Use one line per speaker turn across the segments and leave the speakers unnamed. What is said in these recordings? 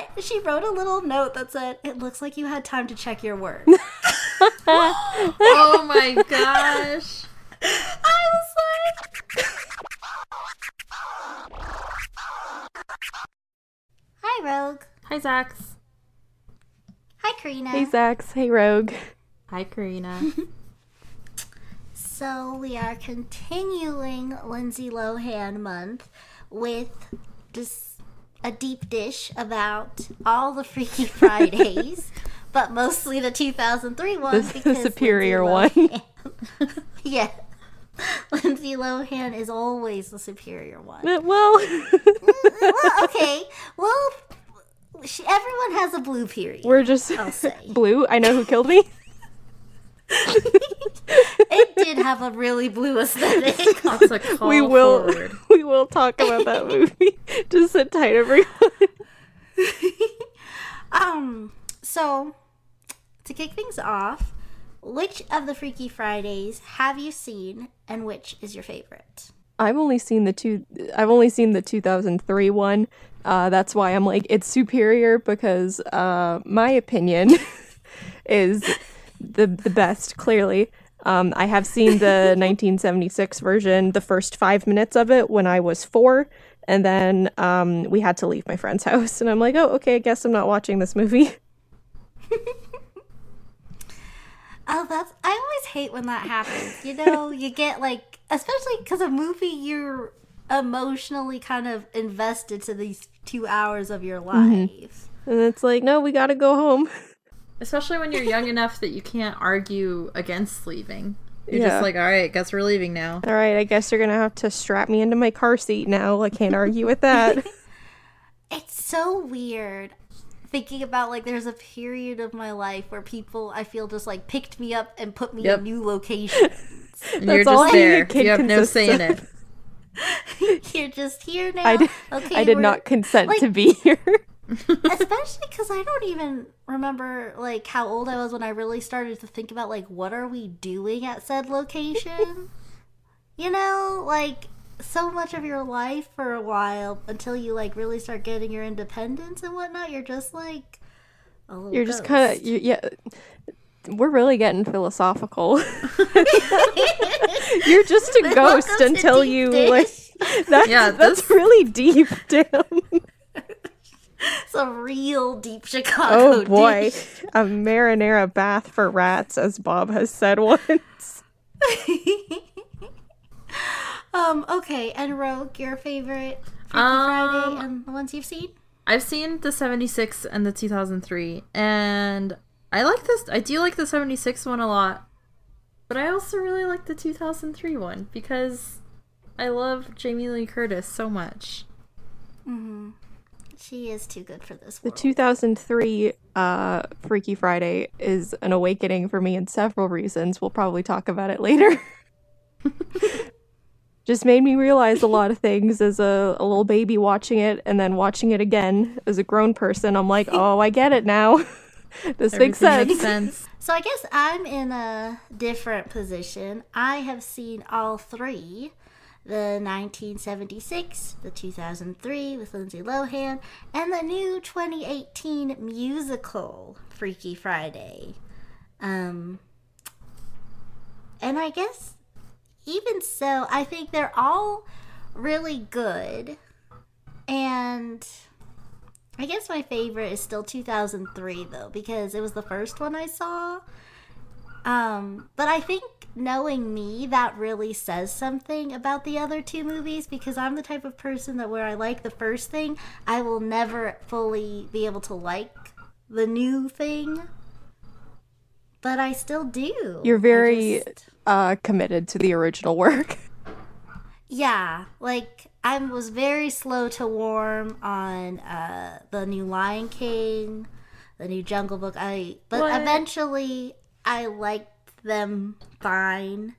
not. She wrote a little note that said, "It looks like you had time to check your work."
oh my gosh.
I was like, "Hi, Rogue.
Hi, Zax.
Hi, Karina."
Hey, Zax. Hey, Rogue.
Hi, Karina.
So we are continuing Lindsay Lohan month with just a deep dish about all the Freaky Fridays, but mostly the 2003 one
The- the superior
Lindsay
one.
Yeah. Lindsay Lohan is always the superior one.
Well,
well, mm, okay. Well, she, everyone has a blue period.
we're just
I'll say.
blue. I know who killed me.
It did have a really blue aesthetic.
That's a call
we will.
forward.
We will talk about that movie. just sit tight, everyone.
Um, so to kick things off, which of the Freaky Fridays have you seen and which is your favorite?
I've only seen the two. I've only seen the 2003 one. Uh, that's why I'm like it's superior because uh, my opinion is the the best. Clearly, um, I have seen the 1976 version, the first five minutes of it when I was four, and then um, we had to leave my friend's house, and I'm like, oh, okay, I guess I'm not watching this movie.
Oh, that's I always hate when that happens. You know, you get like especially because a movie you're emotionally kind of invested to these two hours of your life.
And it's like, no, we gotta go home.
Especially when you're young enough that you can't argue against leaving. You're
Yeah.
just like, all right, guess we're leaving now.
All right, I guess you're gonna have to strap me into my car seat now. I can't argue with that.
It's so weird thinking about like there's a period of my life where people I feel just like picked me up and put me
Yep.
in new locations.
That's
you're
all
just
being
there.
kid
You have no say in it.
You're just here now.
I did,
okay,
I did
we're-
not consent
like-
to be here.
Especially because I don't even remember like how old I was when I really started to think about like what are we doing at said location. you know, like so much of your life for a while until you like really start getting your independence and whatnot. You're just like a little
You're just kind of yeah. We're really getting philosophical. You're just a ghost until you
Dish.
like. That's
Yeah,
that's
this-
really deep. Damn.
It's a real deep Chicago.
Oh boy,
dish.
a marinara bath for rats, as Bob has said once.
um. Okay, and Rogue, your favorite Freaky
Um,
Friday and the ones you've seen.
I've seen the 76 and the 2003, and I like this. I do like the 76 one a lot, but I also really like the 2003 one because I love Jamie Lee Curtis so much.
She is too good for this
The 2003 uh, Freaky Friday is an awakening for me in several reasons. We'll probably talk about it later. Just made me realize a lot of things as a, a little baby watching it and then watching it again as a grown person. I'm like, oh, I get it now. this makes sense.
Makes sense.
So I guess I'm in a different position. I have seen all three. The 1976, the 2003 with Lindsay Lohan, and the new 2018 musical Freaky Friday. Um and I guess even so, I think they're all really good. And I guess my favorite is still 2003 though because it was the first one I saw. Um, but I think knowing me that really says something about the other two movies because I'm the type of person that where I like the first thing, I will never fully be able to like the new thing. But I still do.
You're very
just-
uh, committed to the original work.
Yeah, like I was very slow to warm on uh the new Lion King, the new Jungle Book. I but
What?
eventually I liked them fine.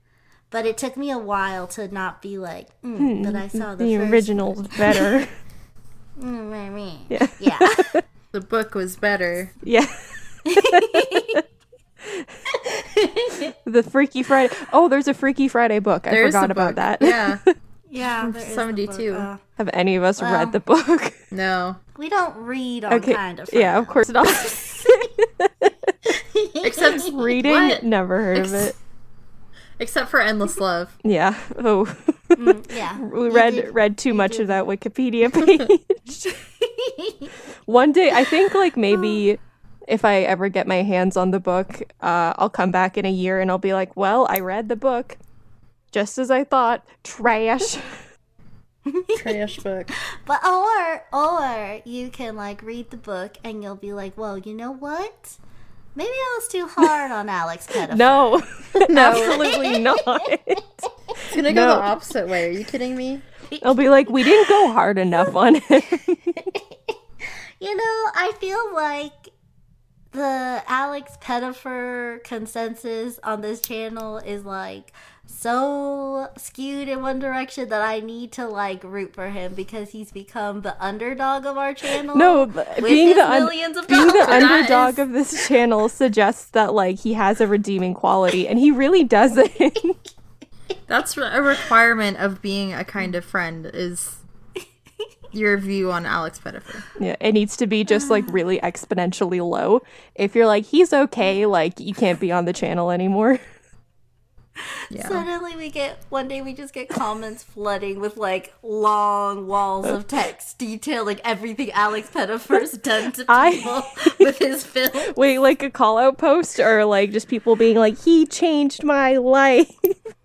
But it took me a while to not be like, mm, but I saw the,
The
first
original's better.
Mm, meh, meh.
Yeah.
yeah.
The book was better.
Yeah. the Freaky Friday. Oh, there's a Freaky Friday book. I forgot
a
about
book.
that.
Yeah.
Yeah, there is the book.
72.
Uh,
Have any of us
Well.
read the book?
No.
we don't read on
Okay.
kind of.
yeah, of course not.
Except
Reading,
What?
never heard of it.
except for Endless Love.
Yeah. Oh,
Mm, yeah.
we
You
read
did-
read too
you
much
did
of that Wikipedia page. One day, I think like maybe if I ever get my hands on the book, uh, I'll come back in a year and I'll be like, "Well, I read the book, just as I thought. Trash."
Trash book.
But or or you can like read the book and you'll be like, well, you know what? Maybe I was too hard on Alex Pettifer.
no, absolutely not.
It's gonna go
No.
the opposite way. Are you kidding me?
I'll be like, "We didn't go hard enough on him."
You know, I feel like the Alex Pettifer consensus on this channel is like so skewed in one direction that I need to like root for him because he's become the underdog of our channel.
No, th- being the un-
millions of
being the
dollars.
That
underdog
is-
of this channel suggests that like he has a redeeming quality, and he really doesn't.
That's a requirement of being a kind of friend. Is your view on Alex Pettifer?
yeah, it needs to be just like really exponentially low. If you're like he's okay, like you can't be on the channel anymore.
Yeah.
Suddenly we get one day we just get comments flooding with like long walls of text detailing everything Alex Pettifer's done to
I-
people with his film.
Wait, like a call out post or like just people being like he changed my life.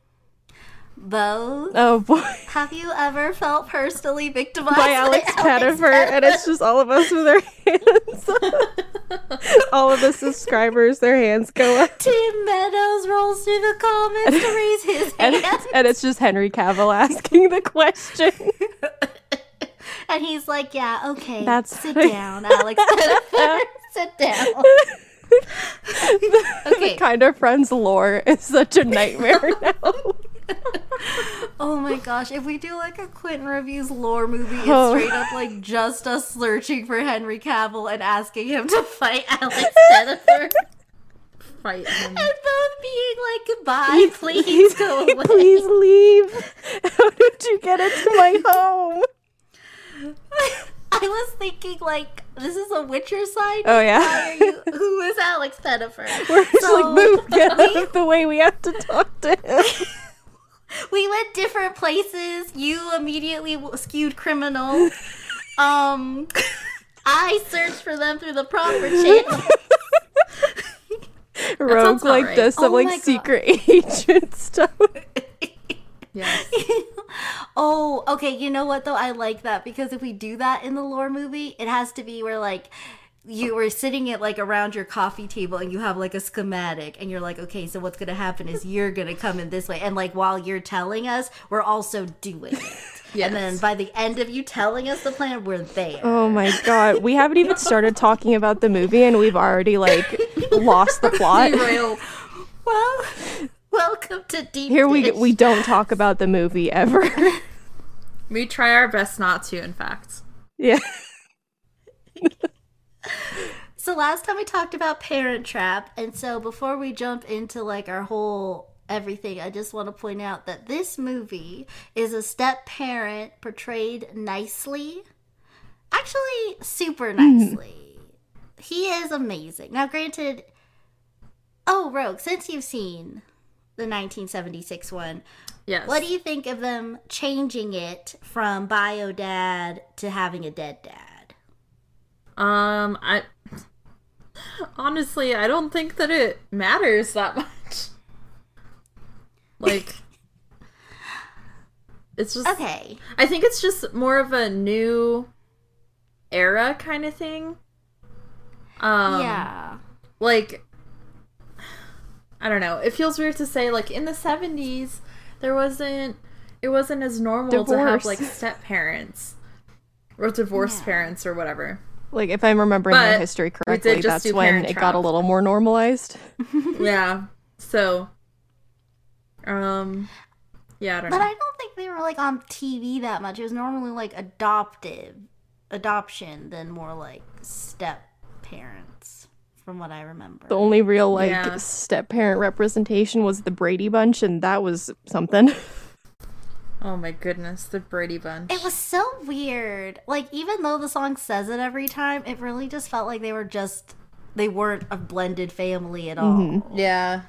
Both.
Oh boy.
Have you ever felt personally victimized
By Alex Pettifer, and it's just all of us with our hands. all of the subscribers, their hands go up.
Tim Meadows rolls through the comments to raise his
And,
hand,
it's- and it's just Henry Cavill asking the question.
and he's like, "Yeah, okay,
That's
sit
right.
down, Alex Pettifer, sit down."
The
Okay,
kind of friends lore is such a nightmare now.
Oh my gosh, if we do like a Quentin Reviews lore movie, it's
Oh.
straight up like just us searching for Henry Cavill and asking him to fight Alex Pettifer.
Fight him.
and both being like, goodbye, please go away.
Please leave. How did you get into my home?
I was thinking like, this is a Witcher sign.
Oh yeah.
you, who is Alex Pettifer?
We're just
So,
like move, get out
we-
of the way. We have to talk to him.
We went different places. You immediately skewed criminal. Um, I searched for them through the proper channel.
Rogue like
right.
does some
Oh my
like
God.
secret agent stuff.
Yes.
oh, okay. You know what though? I like that because if we do that in the lore movie, it has to be where like you were sitting at like around your coffee table and you have like a schematic and you're like, okay, so what's gonna happen is you're gonna come in this way, and like while you're telling us, we're also doing it.
Yes.
And then by the end of you telling us the plan, we're there.
Oh my god, we haven't even started talking about the movie and we've already like lost the plot.
Derailed.
Well, welcome to Deep
Here we
Dish.
we don't talk about the movie ever.
We try our best not to, in fact.
yeah.
So last time we talked about Parent Trap, and so before we jump into like our whole everything, I just want to point out that this movie is a step parent portrayed nicely. Actually, super mhm. nicely. He is amazing. Now, granted, oh, Rogue, since you've seen the 1976 one,
Yes.
what do you think of them changing it from bio dad to having a dead dad?
Um, I honestly, I don't think that it matters that much. Like, it's just.
Okay.
I think it's just more of a new era kind of thing. Um,
yeah.
Like, I don't know. It feels weird to say. Like in the seventies, there wasn't. It wasn't as normal to have like step parents or divorced
Yeah.
parents or whatever.
Like if I'm remembering my
But
history correctly, that's when
Parent
it got a little more normalized.
yeah. So, um, yeah, I don't know.
But
know.
I don't think they were like on TV that much. It was normally like adoptive, adoption, than more like step parents, from what I remember.
The only real like
Yeah.
step parent representation was the Brady Bunch, and that was something.
Oh my goodness, the Brady Bunch.
It was so weird. Like even though the song says it every time, it really just felt like they were just they weren't a blended family at all.
yeah.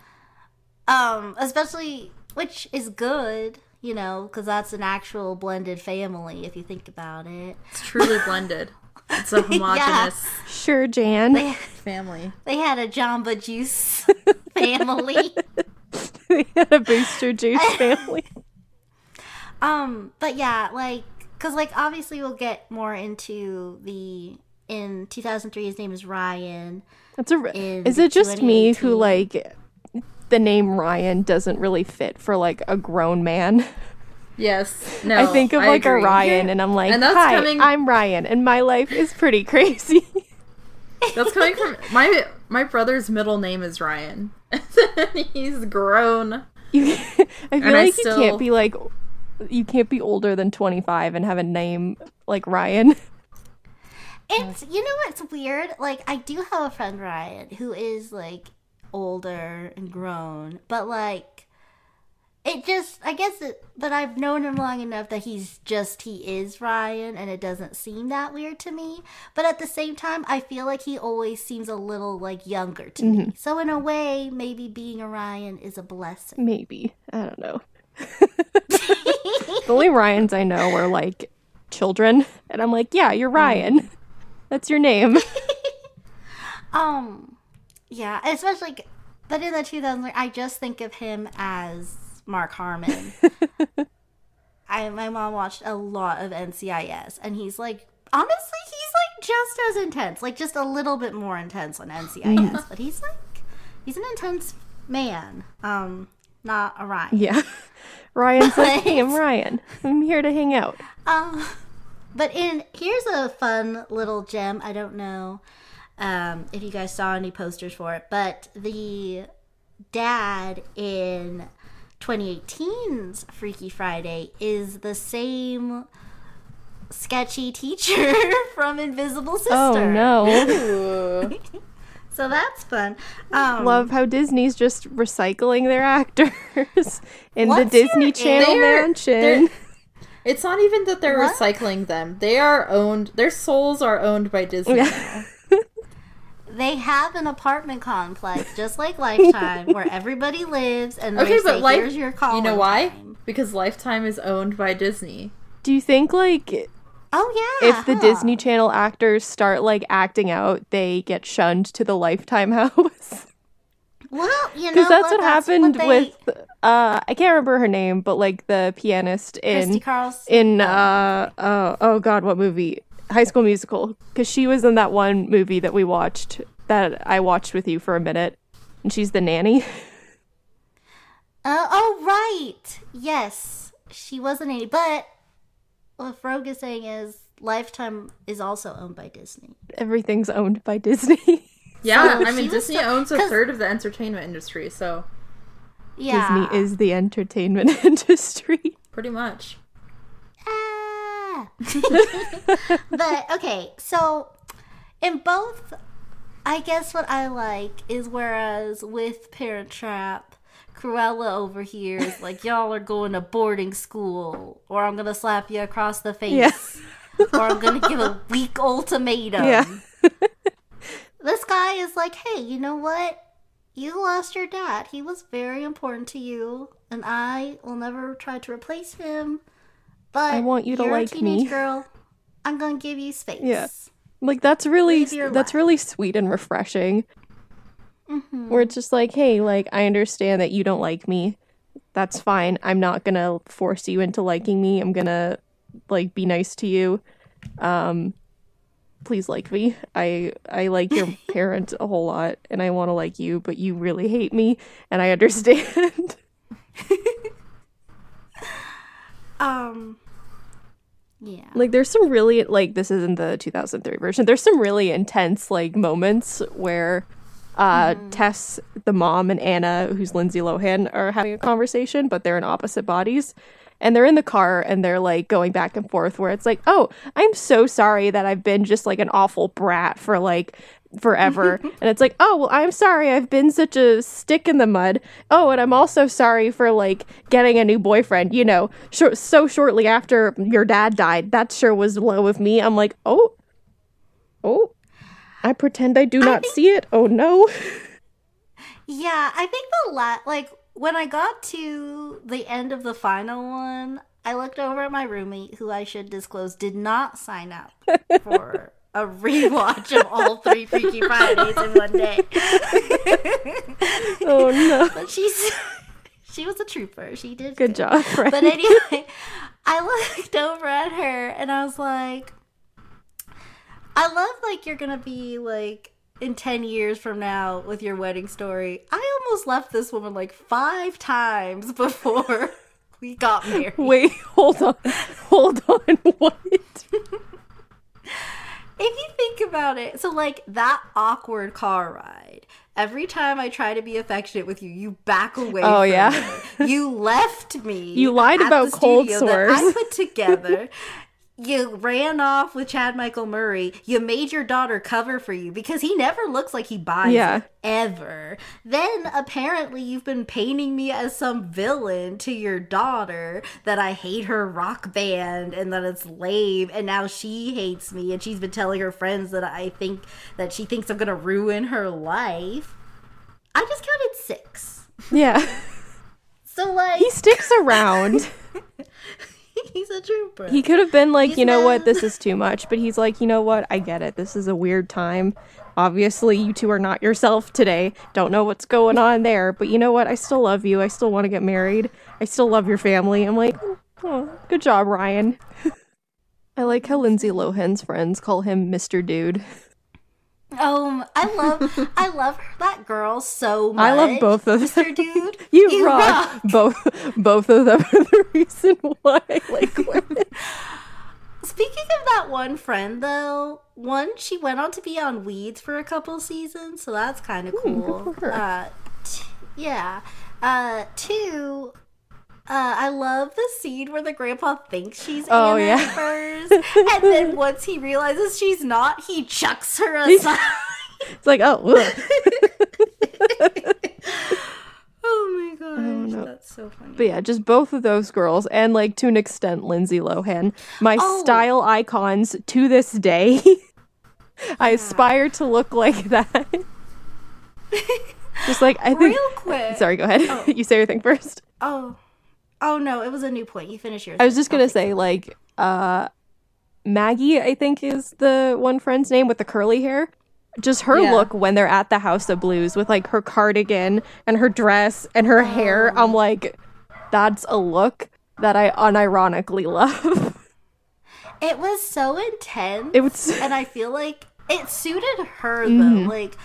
Um, especially which is good, you know, because that's an actual blended family if you think about it.
It's truly blended. It's a homogenous
Sure, Jan.
family.
They had a Jamba Juice family.
we had a Booster Juice family.
Um, but yeah, like, cause like obviously we'll get more into the in 2003. His name is Ryan.
That's a. Is it just me who like the name Ryan doesn't really fit for like a grown man?
Yes. No.
I think of like a
agree.
Ryan, and I'm like,
And that's
"Hi,
coming-
I'm Ryan, and my life is pretty crazy."
That's coming from my my brother's middle name is Ryan. He's grown.
you, I feel
And I
like
still-
you can't be like, you can't be older than 25 and have a name like Ryan.
It's you know what's weird? Like I do have a friend Ryan who is like older and grown, but like it just I guess it but I've known him long enough that he's just he is Ryan and it doesn't seem that weird to me. But at the same time I feel like he always seems a little like younger to me. Mm-hmm. So in a way, maybe being a Ryan is a blessing.
Maybe I don't know. The only Ryans I know are like children, and I'm like, yeah, you're Ryan. That's your name.
Um, yeah, especially, but in the 2000s, I just think of him as Mark Harmon. I my mom watched a lot of NCIS, and he's like, honestly, he's like just as intense, like just a little bit more intense on NCIS, but he's like, he's an intense man. Um, not a Ryan.
yeah, Ryan's like, hey, I'm Ryan. I'm here to hang out.
Um, but in here's a fun little gem. I don't know um, if you guys saw any posters for it, but the dad in 2018's Freaky Friday is the same sketchy teacher from Invisible Sister.
Oh no.
Ooh.
So that's fun. Um,
Love how Disney's just recycling their actors in the Disney
your
Channel
They're-
mansion.
they're- It's not even that they're
What?
recycling them. They are owned. Their souls are owned by Disney. now.
They have an apartment complex, just like Lifetime, where everybody lives, and
Okay,
they
but
say,
like,
your call."
you know why? Because Lifetime is owned by Disney.
Do you think like
Oh yeah.
if the
huh.
Disney Channel actors start like acting out, they get shunned to the Lifetime house?
Well, you know,
Because that's what
that's
happened
they-
with uh I can't remember her name, but like the pianist in in uh oh, oh god, what movie? High School Musical. Because she was in that one movie that we watched that I watched with you for a minute, and she's the nanny.
Uh, oh right, yes, she was an eighty. But what Frog is saying is Lifetime is also owned by Disney.
Everything's owned by Disney.
Yeah,
So
I mean Disney
so-
owns a third of the entertainment industry, so
Yeah,
Disney is the entertainment industry.
pretty much.
Ah. but okay, so in both, I guess what I like is whereas with Parent Trap, Cruella over here is like, y'all are going to boarding school, or I'm gonna slap you across the face,
Yeah.
or I'm gonna give a weak ultimatum.
Yeah.
This guy is like, hey, you know what? You lost your dad. He was very important to you, and I will never try to replace him. But
I want you to
you're
like
a teenage
me."
girl. I'm gonna give you space.
Yeah. Like that's really that's
life.
really sweet and refreshing.
Mhm.
Where it's just like, hey, like I understand that you don't like me. That's fine. I'm not gonna force you into liking me. I'm gonna like be nice to you. Um please like me. I I like your parent a whole lot and I want to like you, but you really hate me and I understand.
Um. Yeah.
like there's some really like this isn't the 2003 version. There's some really intense like moments where uh Tess, the mom, and Anna, who's Lindsay Lohan, are having a conversation, but they're in opposite bodies. And they're in the car and they're like going back and forth where it's like, "Oh, I'm so sorry that I've been just like an awful brat for like forever. and it's like, oh, well, I'm sorry. I've been such a stick in the mud. Oh, and I'm also sorry for like getting a new boyfriend, you know, sh- so shortly after your dad died. That sure was low of me. I'm like, oh, oh, I pretend I do not
think-
see it. Oh, no.
Yeah, I think the la like when I got to the end of the final one, I looked over at my roommate, who I should disclose did not sign up for a rewatch of all three Freaky Fridays in one day.
Oh, no.
but she's she was a trooper. She did
Good job, friend.
But anyway, I looked over at her and I was like, I love like you're gonna be like in 10 years from now with your wedding story. I almost left this woman like five times before we got married.
Wait, hold on. Hold on. What?
If you think about it, so like that awkward car ride. Every time I try to be affectionate with you, you back away.
Oh, yeah.
me. you left me.
You lied about cold
that I put together. You ran off with Chad Michael Murray. You made your daughter cover for you because he never looks like he buys
Yeah.
it ever. Then apparently you've been painting me as some villain to your daughter that I hate her rock band and that it's lame and now she hates me and she's been telling her friends that I think that she thinks I'm going to ruin her life. I just counted 6.
Yeah.
So like
He sticks around.
he's a trooper.
He could have been like,
He's
you know what, this is too much. But he's like, you know what, I get it. This is a weird time. Obviously, you two are not yourself today. Don't know what's going on there. But you know what? I still love you. I still want to get married. I still love your family. I'm like, oh, oh good job, Ryan. I like how Lindsay Lohan's friends call him Mr. Dude.
Um, I love, I love that girl so much.
I love both of them.
Mr. Dude.
You, rock. Both both of them are the reason why I like women.
Speaking of that one friend, though, one she went on to be on Weeds for a couple seasons, so that's kind of cool.
her.
Uh, t- yeah. Uh, two. Uh, I love the scene where the grandpa thinks she's
Oh,
Anna
yeah.
at first, and then once he realizes she's not, he chucks her aside.
It's like, oh,
oh my gosh,
no.
that's so funny.
But yeah, just both of those girls, and like to an extent, Lindsay Lohan, my
Oh.
style icons to this day. I aspire to look like that. just like I think.
Real quick.
Sorry, go ahead. you say your thing first.
Oh, oh no, it was a new point. You finish yours.
I was just gonna say like uh, Maggie, I think is the one friend's name with the curly hair. Just her
Yeah.
look when they're at the House of Blues with like her cardigan and her dress and her hair. I'm like, that's a look that I unironically love.
It was so intense.
It was
and I feel like it suited her though. Like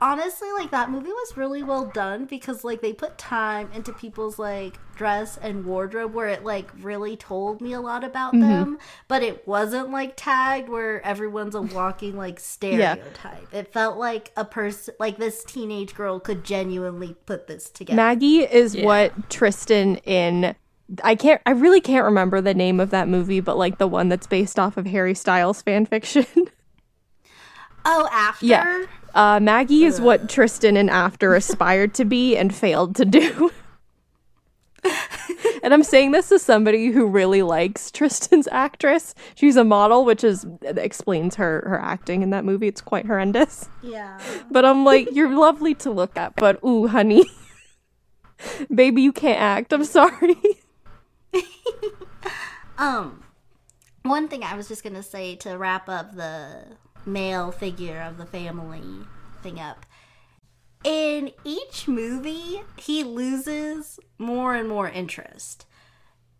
honestly, like that movie was really well done because like they put time into people's like dress and wardrobe where it like really told me a lot about
Mm-hmm.
them, but it wasn't like tagged where everyone's a walking like stereotype. It felt like a person like this teenage girl could genuinely put this together.
Maggie is what Tristan in I can't I really can't remember the name of that movie, but like the one that's based off of Harry Styles fan fiction.
oh, after
yeah. Uh Maggie is what Tristan and After aspired to be and failed to do. and I'm saying this as somebody who really likes Tristan's actress. She's a model, which is explains her her acting in that movie. It's quite horrendous.
Yeah.
But I'm like, you're lovely to look at, but ooh, honey. Baby, you can't act. I'm sorry.
Um, one thing I was just gonna say to wrap up the male figure of the family thing up. In each movie, he loses more and more interest.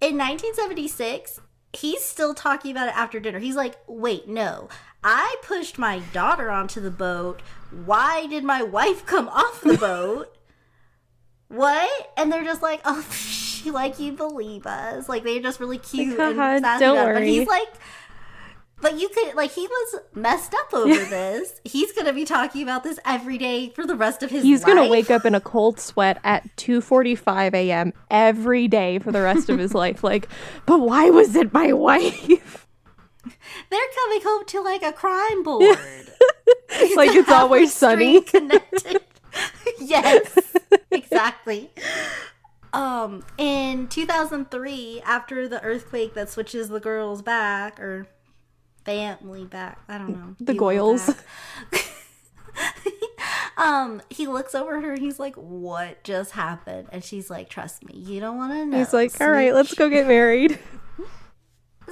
In 1976, he's still talking about it after dinner. He's like, wait, no. I pushed my daughter onto the boat. Why did my wife come off the boat? what? And they're just like, oh, like you believe us. Like they're just really cute
Like,
and sassy
don't
it. But
worry.
he's like, but you could like he was messed up over this. He's gonna be talking about this every day for the rest of his life.
He's
life.
gonna wake up in a cold sweat at 2:45 a.m. every day for the rest of his life. Like, but why was it my wife?
They're coming home to like a crime board.
It's Like it's always sunny.
connected. yes, exactly. Um, in 2003, after the earthquake that switches the girls back or family back, I don't know,
The Goyles.
um, he looks over at her. He's like, "What just happened?" And she's like, "Trust me, you don't want to know."
He's like, all right, let's go get married.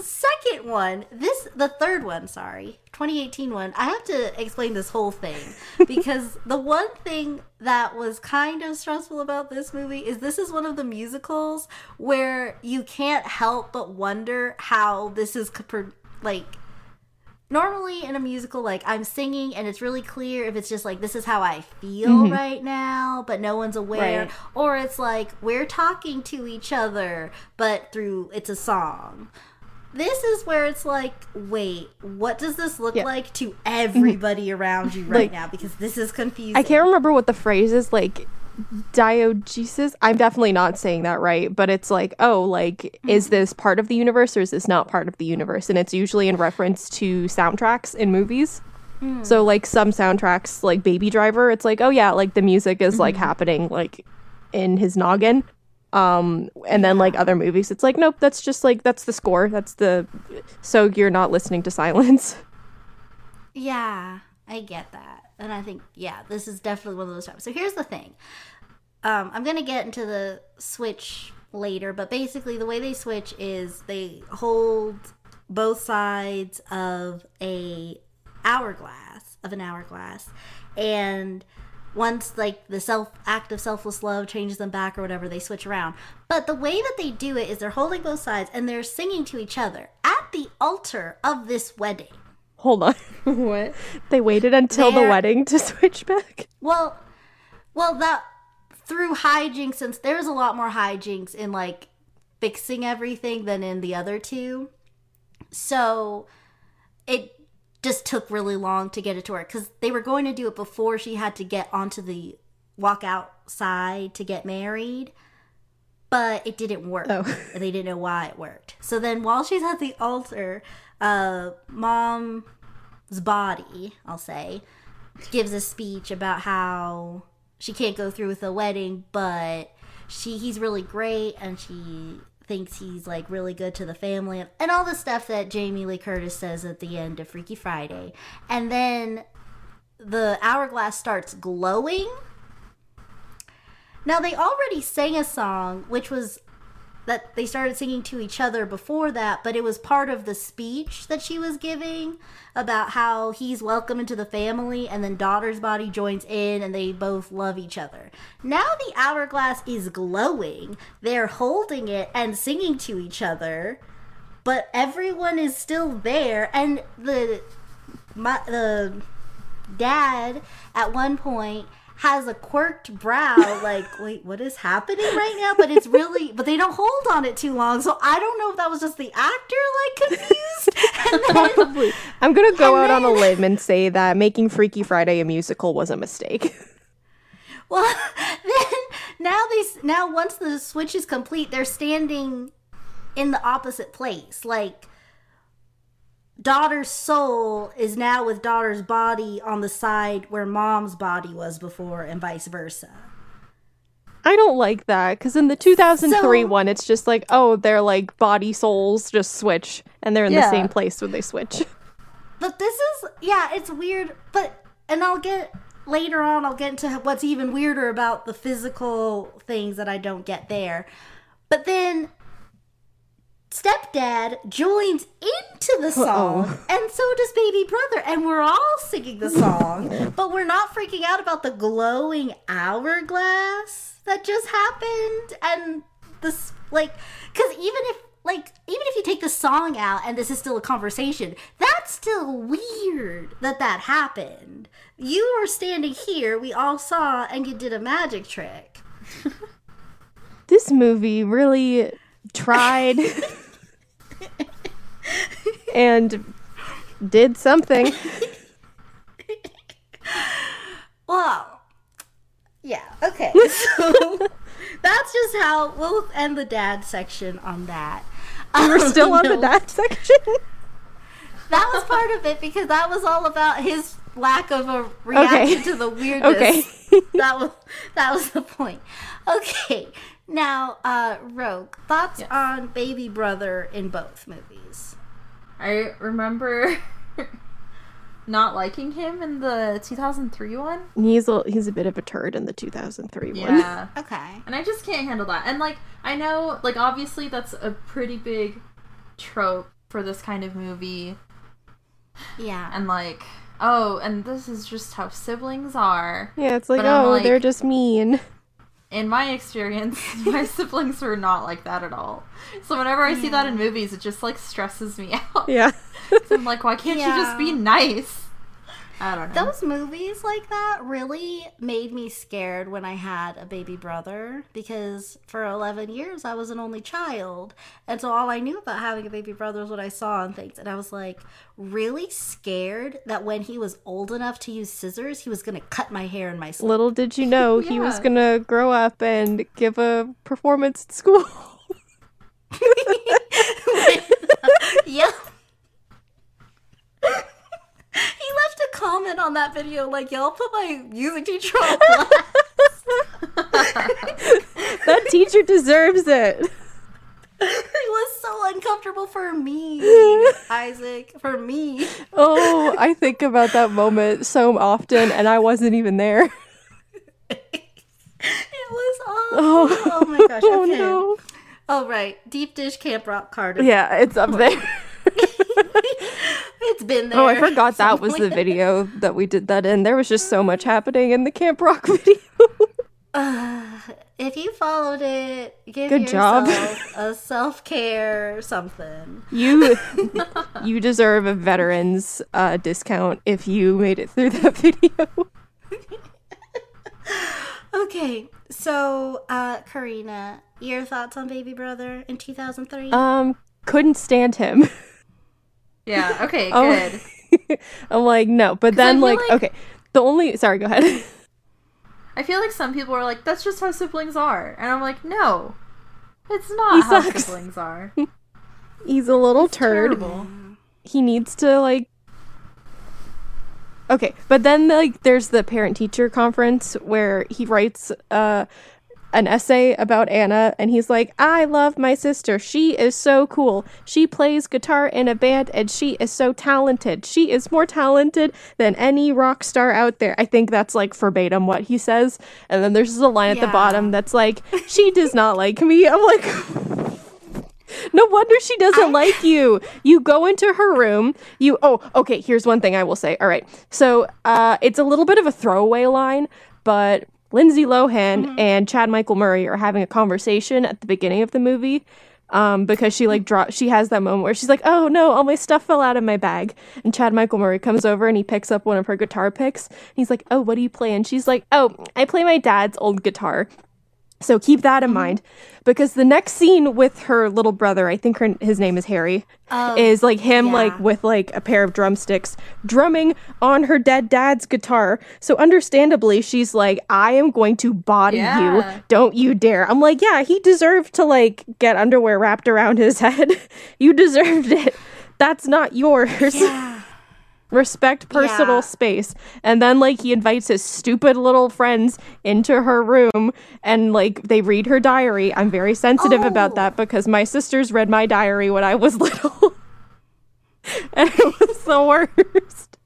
second one this the third one sorry 2018 one i have to explain this whole thing because the one thing that was kind of stressful about this movie is this is one of the musicals where you can't help but wonder how this is like normally in a musical like i'm singing and it's really clear if it's just like this is how i feel mm-hmm. right now but no one's aware.
Right.
or it's like we're talking to each other but through it's a song. This is where it's like wait what does this look
Yeah.
like to mm-hmm. everybody around you right
Like-
now? Because this is confusing
I can't remember what the phrase is like diogesis. I'm definitely not saying that right, but it's like, oh, like, is this part of the universe or is this not part of the universe? And it's usually in reference to soundtracks in movies. So, like, some soundtracks, like Baby Driver, it's like, oh, yeah, like the music is like happening like in his noggin. Um, and then like other movies, it's like, nope, that's just like, that's the score. That's the, so you're not listening to silence.
Yeah, I get that. And I think, yeah, this is definitely one of those times. So here's the thing. Um, I'm going to get into the switch later, but basically, the way they switch is they hold both sides of a hourglass of an hourglass and once like the self act of selfless love changes them back or whatever they switch around but the way that they do it is they're holding both sides and they're singing to each other at the altar of this wedding
Hold on.
what?
They waited until the wedding to switch back.
Well, well, that through hijinks, since there's a lot more hijinks in like fixing everything than in the other two, so it just took really long to get it to work because they were going to do it before she had to get onto the walk outside to get married. But it didn't work.
Oh.
they didn't know why it worked. So then, while she's at the altar, uh, mom's body, I'll say, gives a speech about how she can't go through with the wedding, but she he's really great and she thinks he's like really good to the family and, and all the stuff that Jamie Lee Curtis says at the end of Freaky Friday. And then the hourglass starts glowing. Now they already sang a song which was that they started singing to each other before that, but it was part of the speech that she was giving about how he's welcome into the family, and then daughter's body joins in, and they both love each other. Now the hourglass is glowing. They're holding it and singing to each other, but everyone is still there, and the my, the dad at one point has a quirked brow like wait what is happening right now but it's really but they don't hold on it too long so i don't know if that was just the actor like confused and then,
Probably. I'm gonna go
And
out on a limb and say that making Freaky Friday a musical was a mistake.
well then now they now once the switch is complete they're standing in the opposite place like daughter's soul is now with daughter's body on the side where mom's body was before and vice versa
I don't like that because in the 2003
So-
one, it's just like, oh, they're like body souls just switch and they're in the same place when they switch.
But this is yeah, it's weird. But and I'll get later on. I'll get into what's even weirder about the physical things that I don't get there. But then stepdad joins into the song, and so does baby brother, and we're all singing the song. but we're not freaking out about the glowing hourglass that just happened, and this like because even if like even if you take the song out and this is still a conversation that's still weird that that happened. You were standing here we all saw and you did a magic trick.
This movie really tried and did something.
well yeah okay so that's just how we'll end the dad section on that
We're still um, on the dad section.
that was part of it because that was all about his lack of a reaction
Okay.
to the weirdness.
Okay.
that was that was the point. Okay. Now, uh Rogue, thoughts
Yes.
on baby brother in both movies.
I remember not liking him in the 2003 one.
He's a, he's a bit of a turd in the 2003 one.
Yeah.
Okay.
And I just can't handle that. And like I know like obviously that's a pretty big trope for this kind of movie
Yeah.
and like oh, and this is just how siblings are.
Yeah, it's like,
But
oh,
like-
they're just mean.
In my experience, my siblings were not like that at all. So whenever I see that in hmm. movies, it just like stresses me out.
Yeah.
So I'm like, why can't you just be nice? I don't know.
Those movies like that really made me scared when I had a baby brother because for 11 years I was an only child. And so all I knew about having a baby brother was what I saw on things. And I was like really scared that when he was old enough to use scissors, he was going to cut my hair in my sleep.
Little did you know he was gonna grow up and give a performance at school.
yep. he left a comment on that video like, y'all put my music teacher on blast.
that teacher deserves it.
It was so uncomfortable for me, Isaac. For me.
Oh, I think about that moment so often, and I wasn't even there.
It was awful.
Oh,
Oh, my gosh.
Oh no.
Oh, right. Deep dish camp rock card.
Yeah, it's up there.
It's been there.
Oh, I forgot that was the video that we did that in. There was just so much happening in the Camp Rock video.
If you followed it, give
Good job.
yourself a self care something.
You you deserve a veterans uh, discount if you made it through that video.
Okay, so uh, Karina, your thoughts on Baby Brother in 2003?
Um, couldn't stand him.
Yeah. Okay.
Oh.
Good.
I'm like, no. But then, like,
like-
okay, the only sorry, go ahead.
I feel like some people are like, that's just how siblings are, and I'm like, no, it's not
He
how
sucks.
siblings are.
He's a little turd.
Terrible.
he needs to like okay but then like there's the parent teacher conference where he writes uh an essay about Anna and he's like I love my sister she is so cool she plays guitar in a band and she is so talented she is more talented than any rock star out there I think that's like verbatim what he says and then there's just a line at the bottom that's like she does not like me I'm like No wonder she doesn't like you. You go into her room. You oh okay. Here's one thing I will say. All right, so uh, it's a little bit of a throwaway line, but Lindsay Lohan and Chad Michael Murray are having a conversation at the beginning of the movie. Um, because she like drop, she has that moment where she's like, "Oh no, all my stuff fell out of my bag." And Chad Michael Murray comes over and he picks up one of her guitar picks. He's like, "Oh, what do you play?" And she's like, "Oh, I play my dad's old guitar." So keep that in mm-hmm. mind because the next scene with her little brother, I think her, his name is Harry, oh, is like him
yeah.
like with like a pair of drumsticks drumming on her dead dad's guitar. So understandably, she's like, "I am going to body
Yeah.
you. Don't you dare." I'm like, "Yeah, he deserved to like get underwear wrapped around his head. you deserved it. That's not yours." Respect personal
Yeah.
space and then like he invites his stupid little friends into her room and like they read her diary i'm very sensitive about
Oh.
that because my sisters read my diary when i was little and it was the worst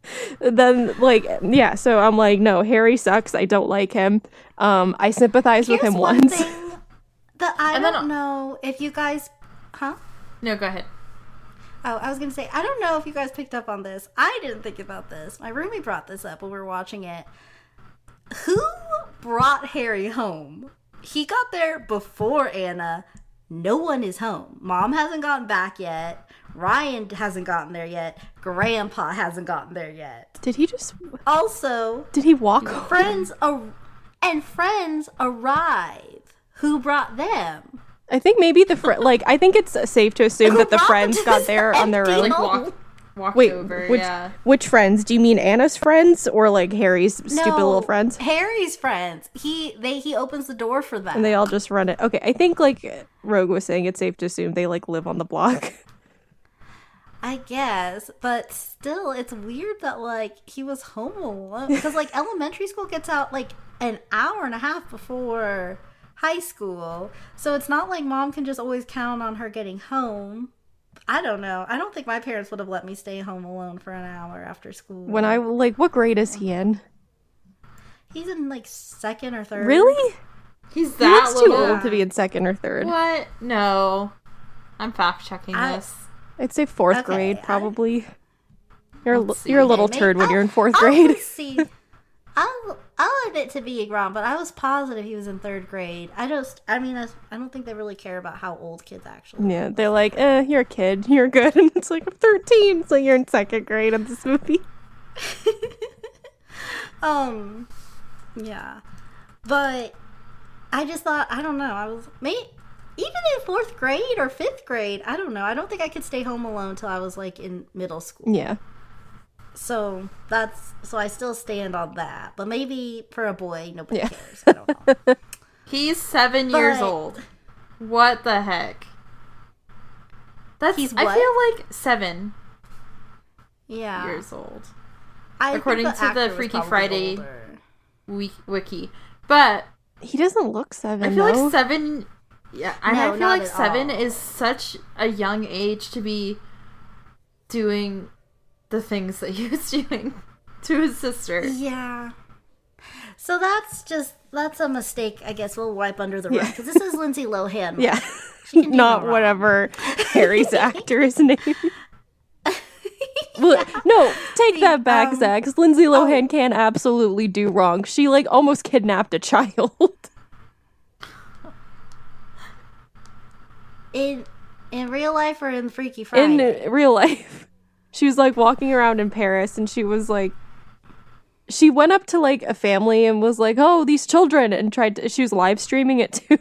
then like yeah so i'm like no harry sucks i don't like him um i sympathize with him
one
once
thing that I
And
don't know if you guys, huh?
No, go ahead.
Oh, I was gonna say I don't know if you guys picked up on this. I didn't think about this. My roommate brought this up when we were watching it. Who brought Harry home? He got there before Anna. No one is home. Mom hasn't gotten back yet. Ryan hasn't gotten there yet. Grandpa hasn't gotten there yet.
did he just
Also,
did he walk home?
friends ar- and friends arrive. Who brought them?
I think maybe the fr- like i think it's safe to assume that the friends got there on their
empty
own
home?
Walk, walked
Wait,
over.
which
yeah.
which friends? Do you mean Anna's friends or like Harry's stupid little friends?
Harry's friends. He they he opens the door for them.
And they all just run it. Okay, I think like Rogue was saying, it's safe to assume they like live on the block.
I guess, but still, it's weird that like he was home alone because like elementary school gets out like an hour and a half before high school, so it's not like mom can just always count on her getting home. I don't know. I don't think my parents would have let me stay home alone for an hour after school.
When I like, what grade is he in?
he's in like second or third.
Really?
He's
He
that
looks too old to be in second or third.
What? No. I'm fact checking this.
I'd say fourth
Okay,
grade,
I-
probably. You're a,
Let's
you're a little
Maybe-
turd when you're in 4th
I'll
grade.
see. I'll I'll admit to being wrong, but I was positive he was in third grade. I just, I mean, I, I don't think they really care about how old kids actually.
Yeah, they're like, eh, you're a kid, you're good. And it's like, I'm 13, so you're in second grade of this movie.
Um, yeah, but I just thought I don't know. I was may even in fourth grade or fifth grade. I don't know. I don't think I could stay home alone until I was like in middle school.
Yeah.
So that's so I still stand on that. But maybe for a boy, nobody
Yeah.
cares. I don't know.
He's seven years old. What the heck? That's
He's
I feel like seven
Yeah,
years old.
I
according
the
to the Freaky Friday-
older.
Wiki, wiki. But
He doesn't look seven,
I feel
though.
like seven. Yeah,
No,
I feel like seven
all.
is such a young age to be doing the things that he was doing to his sister.
Yeah. So that's just that's a mistake. I guess we'll wipe under the rug
Yeah.
because this is Lindsay Lohan.
yeah. Not
no
whatever Harry's actor's name. well, no, take that back,
um,
Zach. Lindsay Lohan can absolutely do wrong. She like almost kidnapped a child.
in in real life or in Freaky Friday.
in real life. She was like walking around in Paris and she was like she went up to like a family and was like, "Oh, these children," and tried to she was live streaming it too.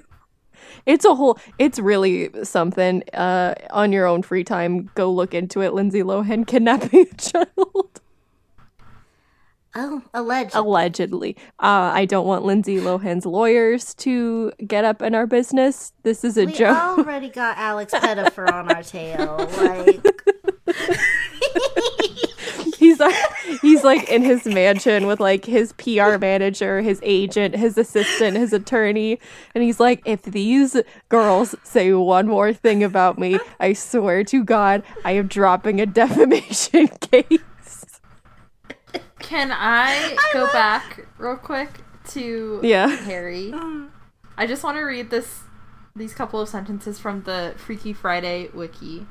It's a whole it's really something. Uh on your own free time, go look into it. Lindsay Lohan kidnapping a child.
oh, alleged.
Allegedly. Uh I don't want Lindsay Lohan's lawyers to get up in our business. This is a joke.
we
joke.
already got Alex Pettifer on our tail. Like,
he's uh, he's like in his mansion with like his PR manager, his agent, his assistant, his attorney, and he's like, if these girls say one more thing about me, I swear to God, I am dropping a defamation case.
Can I, go back real quick to
Yeah.
Harry? I just want to read this these couple of sentences from the Freaky Friday wiki.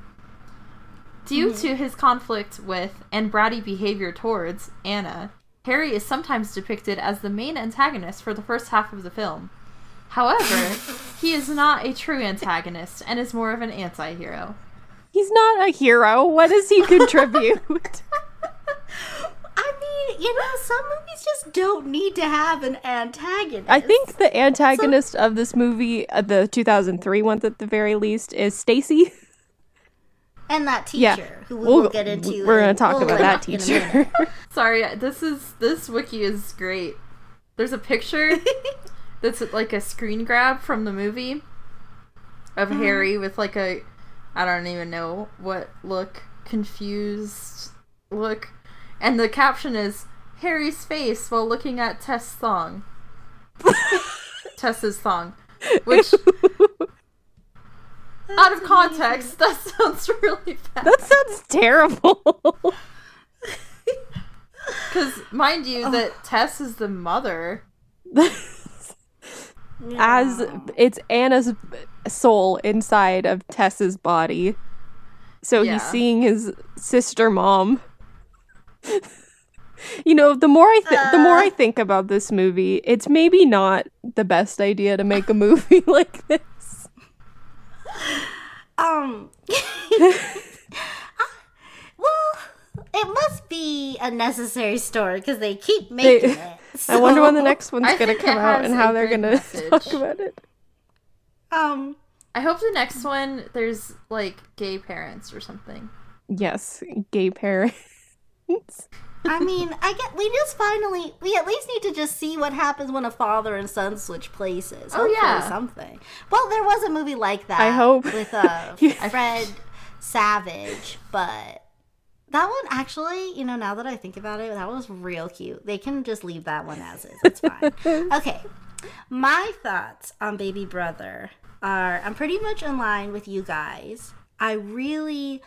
Due to his conflict with and bratty behavior towards Anna, Harry is sometimes depicted as the main antagonist for the first half of the film. However, he is not a true antagonist and is more of an anti-hero.
He's not a hero. What does he contribute?
I mean, you know, some movies just don't need to have an antagonist.
I think the antagonist of this movie, uh, the 2003 one at the very least, is Stacy.
And that teacher
Yeah.
who we
We'll-
will get into.
We're going to talk
we'll
about that teacher.
Sorry, uh, this is this wiki is great. There's a picture that's like a screen grab from the movie of uh-huh. Harry with like a I don't even know what look, confused look. And the caption is Harry's face while looking at Tess' thong. Tess's thong. Which out of context, that sounds really bad.
that sounds terrible.
Because mind you, oh. that Tess is the mother.
as it's Anna's soul inside of Tess's body. So
Yeah.
he's seeing his sister mom. you know, the more I th- the more I uh. think about this movie, it's maybe not the best idea to make a movie like this.
Um. well, it must be a necessary story because they keep making it.
I wonder when the next one's going to come out and how they're going to talk about it.
Um.
I hope the next one there's like gay parents or something.
Yes, gay parents.
I mean, I get. We just finally. We at least need to just see what happens when a father and son switch places.
Oh,
Hopefully
yeah.
something. Well, there was a movie like that.
I hope.
with uh,
You-
Fred savage, but that one actually, you know, now that I think about it, that was real cute. They can just leave that one as is. It's fine. okay. My thoughts on Baby Brother are I'm pretty much in line with you guys. I really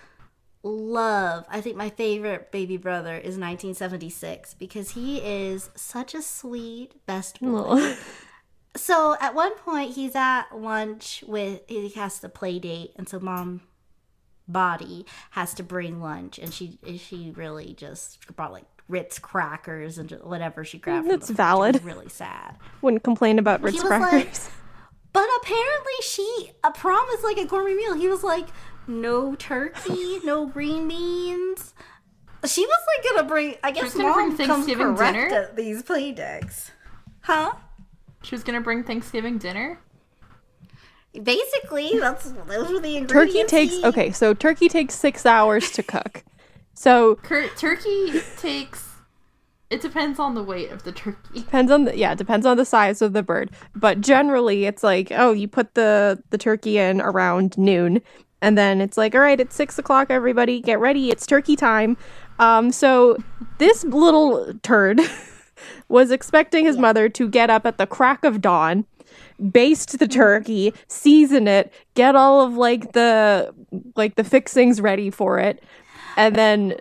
love, I think my favorite Baby Brother is 1976 because he is such a sweet best boy. So at one point he's at lunch with he has to play date and so mom body has to bring lunch and she she really just brought like Ritz crackers and whatever she grabbed.
That's valid.
really sad.
Wouldn't complain about Ritz crackers.
like- But apparently she uh, promised like a gourmet meal. He was like, no turkey, no green beans. She was like gonna bring. I guess
was gonna bring
mom comes
Thanksgiving dinner?
at these play decks, huh?
She was gonna bring Thanksgiving dinner.
Basically, that's those were the ingredients.
turkey takes
he-
okay, so turkey takes six hours to cook. So
Cur- turkey takes. It depends on the weight of the turkey.
depends on the yeah depends on the size of the bird but generally it's like oh you put the the turkey in around noon and then it's like all right it's six o'clock everybody get ready it's turkey time um so this little turd was expecting his mother to get up at the crack of dawn baste the turkey season it get all of like the like the fixings ready for it and then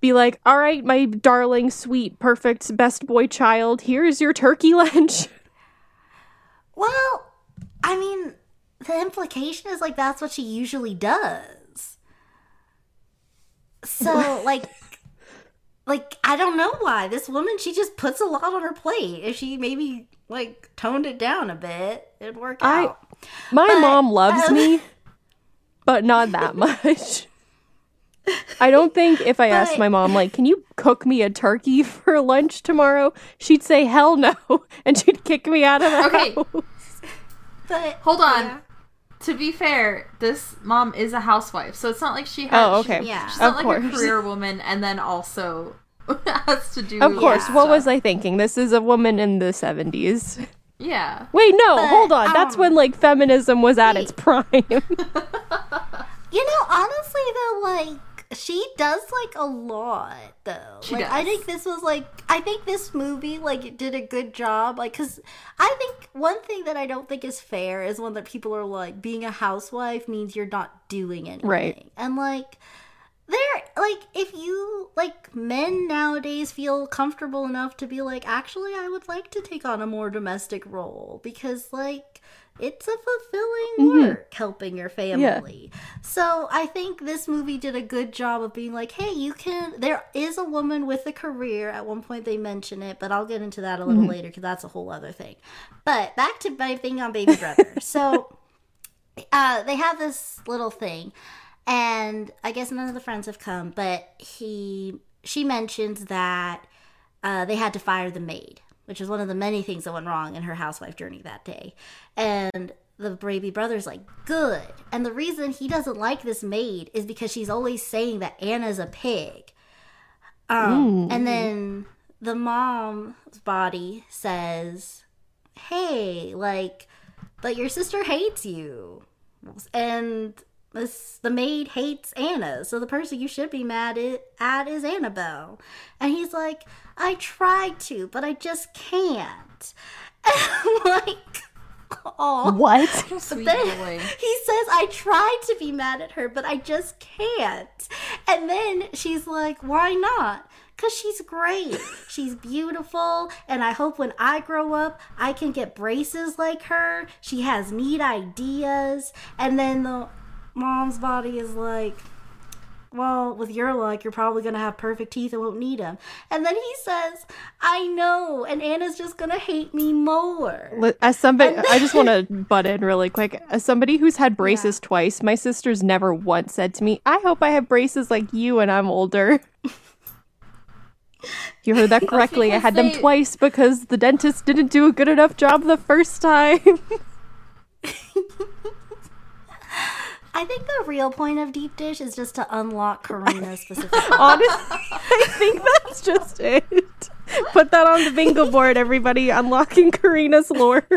be like, all right, my darling, sweet, perfect, best boy child, here's your turkey lunch.
Well, I mean, the implication is like that's what she usually does. So, like, like I don't know why this woman she just puts a lot on her plate. If she maybe like toned it down a bit, it'd work
I-
out.
My
But,
mom loves
um,
me, but not that much. I don't think if I asked my mom, like, can you cook me a turkey for lunch tomorrow? She'd say, hell no. And she'd kick me out of the
Okay.
house.
But
Hold on.
yeah.
To be fair, this mom is a housewife, so it's not like she has.
Oh, okay.
Yeah.
She's
Of
not like a career woman, and then also has to do.
Of course.
with
What
stuff.
was I thinking? This is a woman in the 70s.
Yeah.
Wait, no,
But,
hold on. That's
um,
when, like, feminism was at its prime.
You know, honestly though, like she does like a lot though.
She
like I think this was like I think this movie like did a good job. Like, cause I think one thing that I don't think is fair is when that people are like being a housewife means you're not doing anything.
Right.
And like there like if you like men nowadays feel comfortable enough to be like actually I would like to take on a more domestic role because like it's a fulfilling work helping your family. So I think this movie did a good job of being like, hey, you can. There is a woman with a career. At one point they mention it, but I'll get into that a little later because that's a whole other thing. But back to my thing on Baby Brother. so uh, they have this little thing, and I guess none of the friends have come, but he she mentions that uh, they had to fire the maid, which is one of the many things that went wrong in her housewife journey that day. And the baby brother's like, good. And the reason he doesn't like this maid is because she's always saying that Anna's a pig. Um, And then the mom's body says, hey, like, but your sister hates you. And this the maid hates Anna, so the person you should be mad at, at is Annabelle. And he's like, I tried to, but I just can't. And I'm like, oh.
what?
Sweet
Then
boy.
he says, I tried to be mad at her, but I just can't. And then she's like, Why not? Because she's great. She's beautiful. And I hope when I grow up, I can get braces like her. She has neat ideas. And then the mom's body is like, well, with your luck, you're probably going to have perfect teeth and won't need them. And then he says, I know, and Anna's just going to hate me more.
As somebody, I just want to butt in really quick. As somebody who's had braces twice, my sister's never once said to me, "I hope I have braces like you when I'm older." you heard that correctly. I had them
they-
twice because the dentist didn't do a good enough job the first time.
I think the real point of deep dish is just to unlock Karina specifically.
Honestly, I think that's just it. Put that on the bingo board, everybody. Unlocking Karina's lore.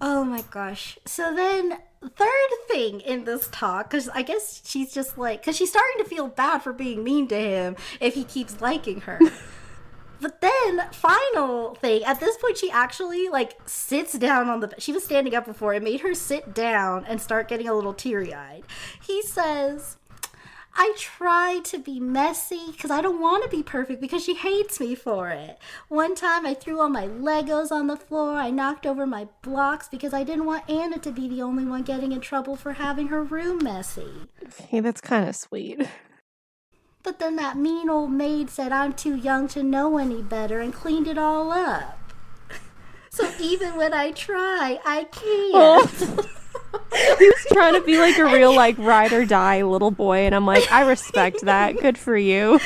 oh my gosh. So then third thing in this talk, because I guess she's just like, because she's starting to feel bad for being mean to him if he keeps liking her. But then, final thing, at this point, she actually like sits down on the. She was standing up before. It made her sit down and start getting a little teary eyed. He says, I try to be messy because I don't want to be perfect because she hates me for it. One time I threw all my Legos on the floor. I knocked over my blocks because I didn't want Anna to be the only one getting in trouble for having her room messy.
Hey, that's kind of sweet.
But then that mean old maid said I'm too young to know any better and cleaned it all up. So even when I try, I can't.
he was trying to be like a real like ride or die little boy, and I'm like, I respect that. Good for you.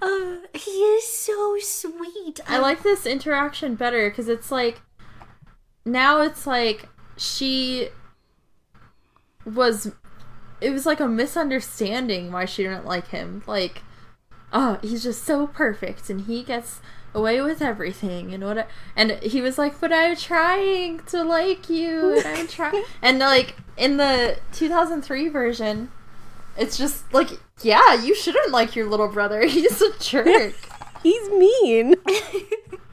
Uh, he is so sweet.
I like this interaction better because it's like now it's like she was it was like a misunderstanding why she didn't like him. Like, oh, he's just so perfect and he gets away with everything and what and he was like but i'm trying to like you and i'm trying and like in the 2003 version it's just like yeah you shouldn't like your little brother he's a jerk
He's mean.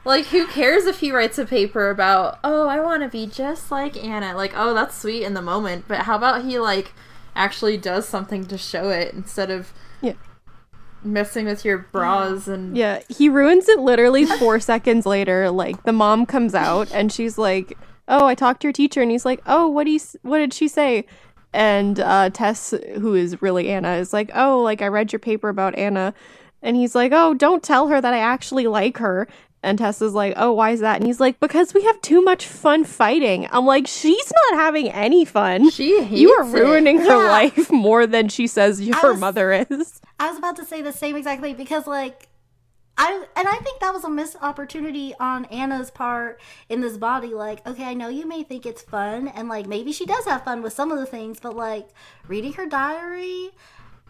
like who cares if he writes a paper about oh i want to be just like anna like oh that's sweet in the moment but how about he like actually does something to show it instead of
Yeah.
messing with your bras and
Yeah, he ruins it literally four seconds later. Like the mom comes out and she's like, "Oh, I talked to your teacher," and he's like, "Oh, what do you? What did she say?" And uh, Tess, who is really Anna, is like, "Oh, like I read your paper about Anna," and he's like, "Oh, don't tell her that I actually like her." And Tessa's like, "Oh, why is that?" And he's like, "Because we have too much fun fighting." I'm like, "She's not having any fun.
she hates
You are
it.
ruining her
Yeah.
life more than she says your
was-
mother is."
I was about to say the same exactly because like I and I think that was a missed opportunity on Anna's part in this body. Like, okay, I know you may think it's fun, and like maybe she does have fun with some of the things, but like reading her diary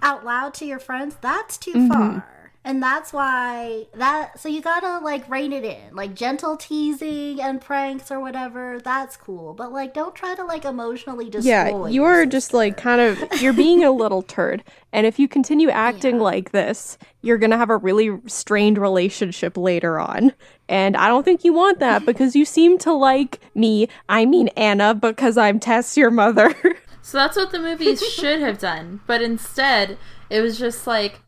out loud to your friends, that's too mm-hmm. far. And that's why that so you gotta like rein it in. Like gentle teasing and pranks or whatever, that's cool. But like don't try to like emotionally destroy.
Yeah, you are just like kind of you're being a little turd. And if you continue acting like this, you're going to have a really strained relationship later on. And I don't think you want that because you seem to like me, I mean Anna, because I'm Tess, your mother.
So that's what the movies should have done. But instead, it was just like,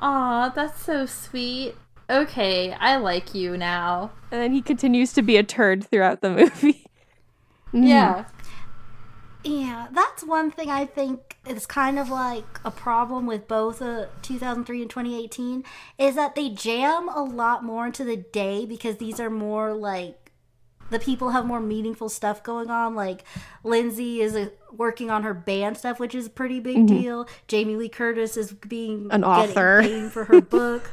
aw, that's so sweet. Okay, I like you now.
and then he continues to be a turd throughout the movie.
Yeah.
Yeah, that's one thing I think is kind of like a problem with both uh, 2003 and 2018 is that they jam a lot more into the day because these are more like the people have more meaningful stuff going on. Like Lindsay is uh, working on her band stuff, which is a pretty big deal. Jamie Lee Curtis is being
An author.
for her book.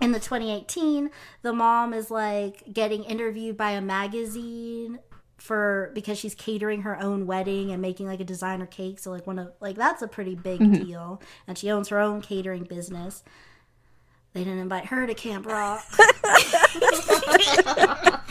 In the 2018, the mom is like getting interviewed by a magazine for because she's catering her own wedding and making like a designer cake. So like one of like that's a pretty big deal, and she owns her own catering business. They didn't invite her to Camp Rock.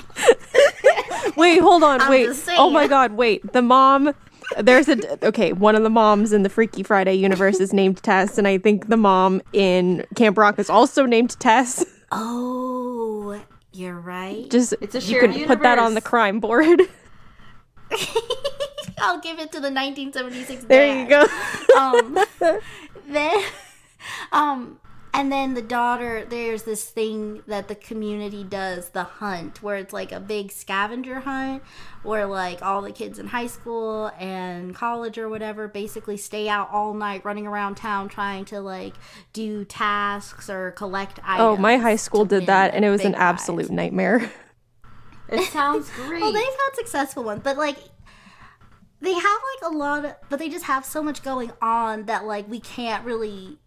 Wait, hold on.
I'm
wait. Oh my god, wait. The mom there's a okay, one of the moms in the Freaky Friday universe is named Tess and I think the mom in Camp Rock is also named Tess.
oh, you're right.
Just
It's a
you
shared
can put that on the crime board.
I'll give it to the 1976.
there you go.
um then um and then the daughter there's this thing that the community does the hunt where it's like a big scavenger hunt where like all the kids in high school and college or whatever basically stay out all night running around town trying to like do tasks or collect items
Oh, my high school did that and it was an absolute
prize.
nightmare.
It sounds great.
Well, they've had successful ones, but like they have like a lot of, but they just have so much going on that like we can't really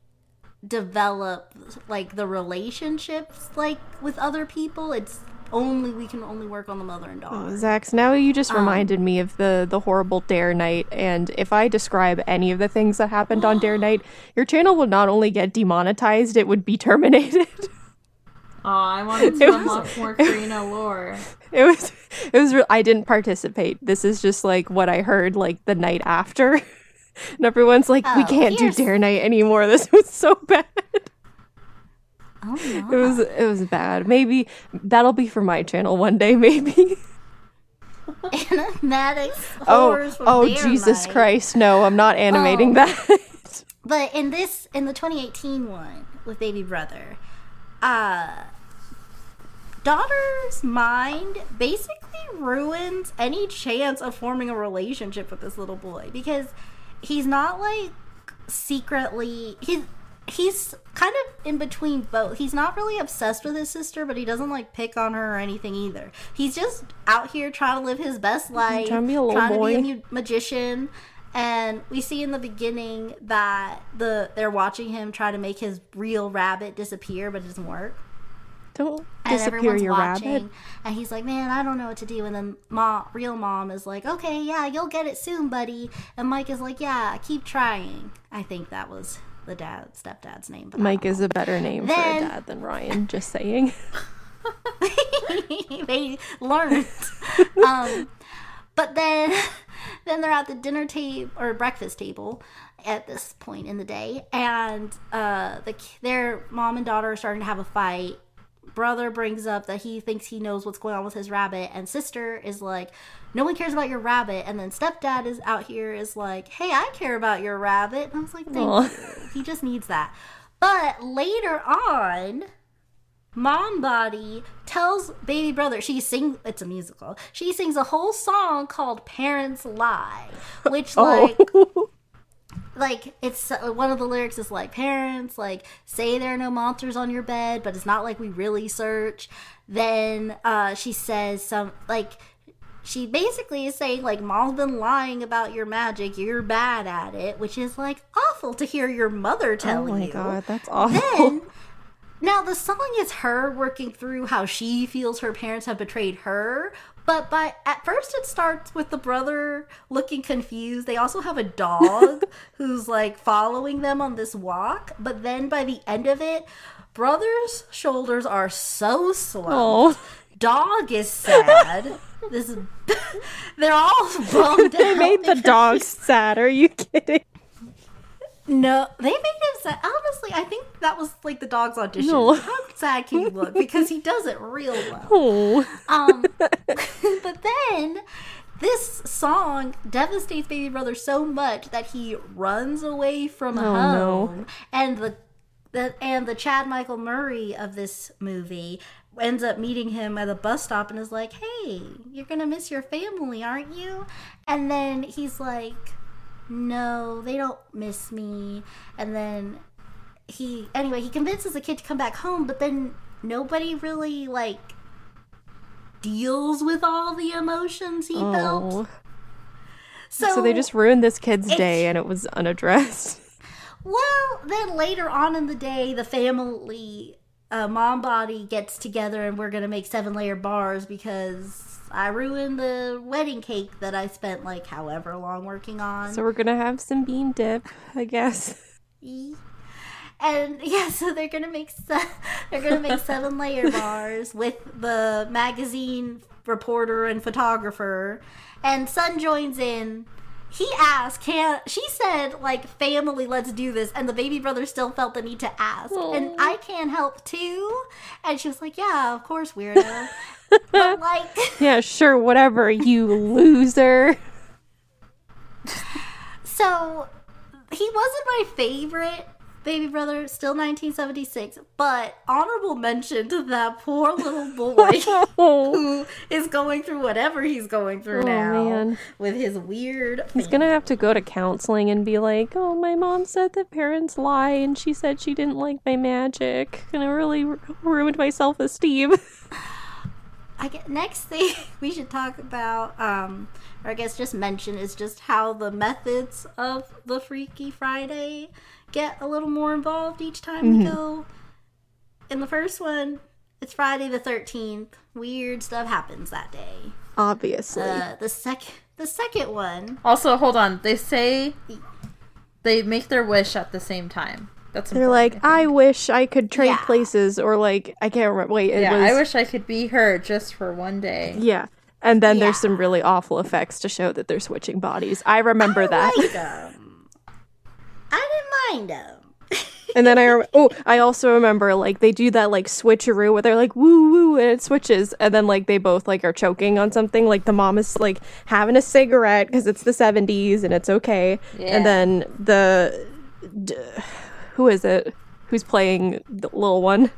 develop like the relationships like with other people. It's only we can only work on the mother and daughter.
Oh, Zax, now you just
Um,
reminded me of the the horrible Dare Night, and if I describe any of the things that happened on Dare Night, your channel would not only get demonetized, it would be terminated.
Oh, I wanted to
It was-
unlock more Karina lore.
It was it was re- I didn't participate. This is just like what I heard like the night after. and everyone's like, "We
Oh,
can't do Dare Night anymore. This was so bad."
Oh
It was it was bad. Maybe that'll be for my channel one day maybe.
Animatics
Oh, oh Jesus
Night.
Christ. No, I'm not animating
Oh.
that.
But in this, in the 2018 one with Baby Brother, uh, daughter's mind basically ruins any chance of forming a relationship with this little boy because he's not like secretly he's he's kind of in between both. He's not really obsessed with his sister, but he doesn't like pick on her or anything either. He's just out here trying to live his best life,
trying to be a
trying to be a magician. And we see in the beginning that the they're watching him try to make his real rabbit disappear, but it doesn't work.
Don't
And
disappear
everyone's
your
watching,
rabbit.
and he's like, "Man, I don't know what to do." And then mom, real mom, is like, "Okay, yeah, you'll get it soon, buddy." And Mike is like, "Yeah, keep trying." I think that was the dad stepdad's name. But
Mike is a better name for a dad than Ryan, just saying.
they learned. um, but then, then they're at the dinner table or breakfast table at this point in the day, and uh, the their mom and daughter are starting to have a fight. Brother brings up that he thinks he knows what's going on with his rabbit, and sister is like, "No one cares about your rabbit." And then stepdad is out here is like, "Hey, I care about your rabbit." And I was like, "Thank you." He just needs that. But later on, Mom Body tells baby brother she sings it's a musical. She sings a whole song called Parents Lie, which oh. like
Oh.
Like it's uh, one of the lyrics is like parents like say there are no monsters on your bed, but it's not like we really search. Then uh she says some like she basically is saying like mom's been lying about your magic, you're bad at it, which is like awful to hear your mother
telling
you.
oh my
you.
god, that's awful.
Then, now the song is her working through how she feels her parents have betrayed her. But by at first it starts with the brother looking confused. They also have a dog who's like following them on this walk. But then by the end of it, brother's shoulders are so slumped.
oh.
Dog is sad. this is they're all bummed
They
out
made the dog sad. Are you kidding?
No, they made him sad. Honestly, I think that was like the dog's audition.
No.
How sad can you look? Because he does it real well.
Oh.
Um, but then this song devastates Baby Brother so much that he runs away from
Oh, no.
home, and the, the and the Chad Michael Murray of this movie ends up meeting him at a bus stop and is like, "Hey, you're gonna miss your family, aren't you?" And then he's like, "No, they don't miss me." And then he anyway he convinces the kid to come back home, but then nobody really like deals with all the emotions he felt.
Oh.
So,
So they just ruined this kid's day and it was unaddressed.
well, then later on in the day, the family, uh, mom body gets together and we're gonna make seven layer bars because I ruined the wedding cake that I spent like however long working on.
So we're gonna have some bean dip, I guess.
and yeah, so they're gonna make se- they're gonna make seven layer bars with the magazine reporter and photographer, and son joins in. He asked, "Can she said like family? Let's do this." And the baby brother still felt the need to ask, and I can't help too. And she was like, "Yeah, of course, weirdo." But like,
Yeah, sure, whatever, you loser.
so he wasn't my favorite baby brother. Still 1976, but honorable mention to that poor little boy. Who is going through whatever he's going through
Oh,
now
man.
with his weird.
he's gonna have to go to counseling and be like, "Oh, my mom said that parents lie, and she said she didn't like my magic, and it really ru- ruined my self-esteem."
I get next thing we should talk about, um, or I guess just mention is just how the methods of the Freaky Friday get a little more involved each time we go. In the first one, it's Friday the thirteenth. Weird stuff happens that day.
Obviously,
Uh, the second, the second one,
Also, hold on. They say they make their wish at the same time. That's
They're
important,
like, I wish I could trade
Yeah.
places, or like, I can't remember. Wait, it
yeah,
was.
I wish I could be her just for one day.
Yeah. And then there's some really awful effects to show that they're switching bodies. I remember that.
I like them. I didn't mind them.
And then I rem- oh, I also remember like they do that like switcheroo where they're like woo woo and it switches, and then like they both like are choking on something. Like the mom is like having a cigarette because it's the seventies and it's okay.
Yeah.
And then the d- who is it? Who's playing the little one?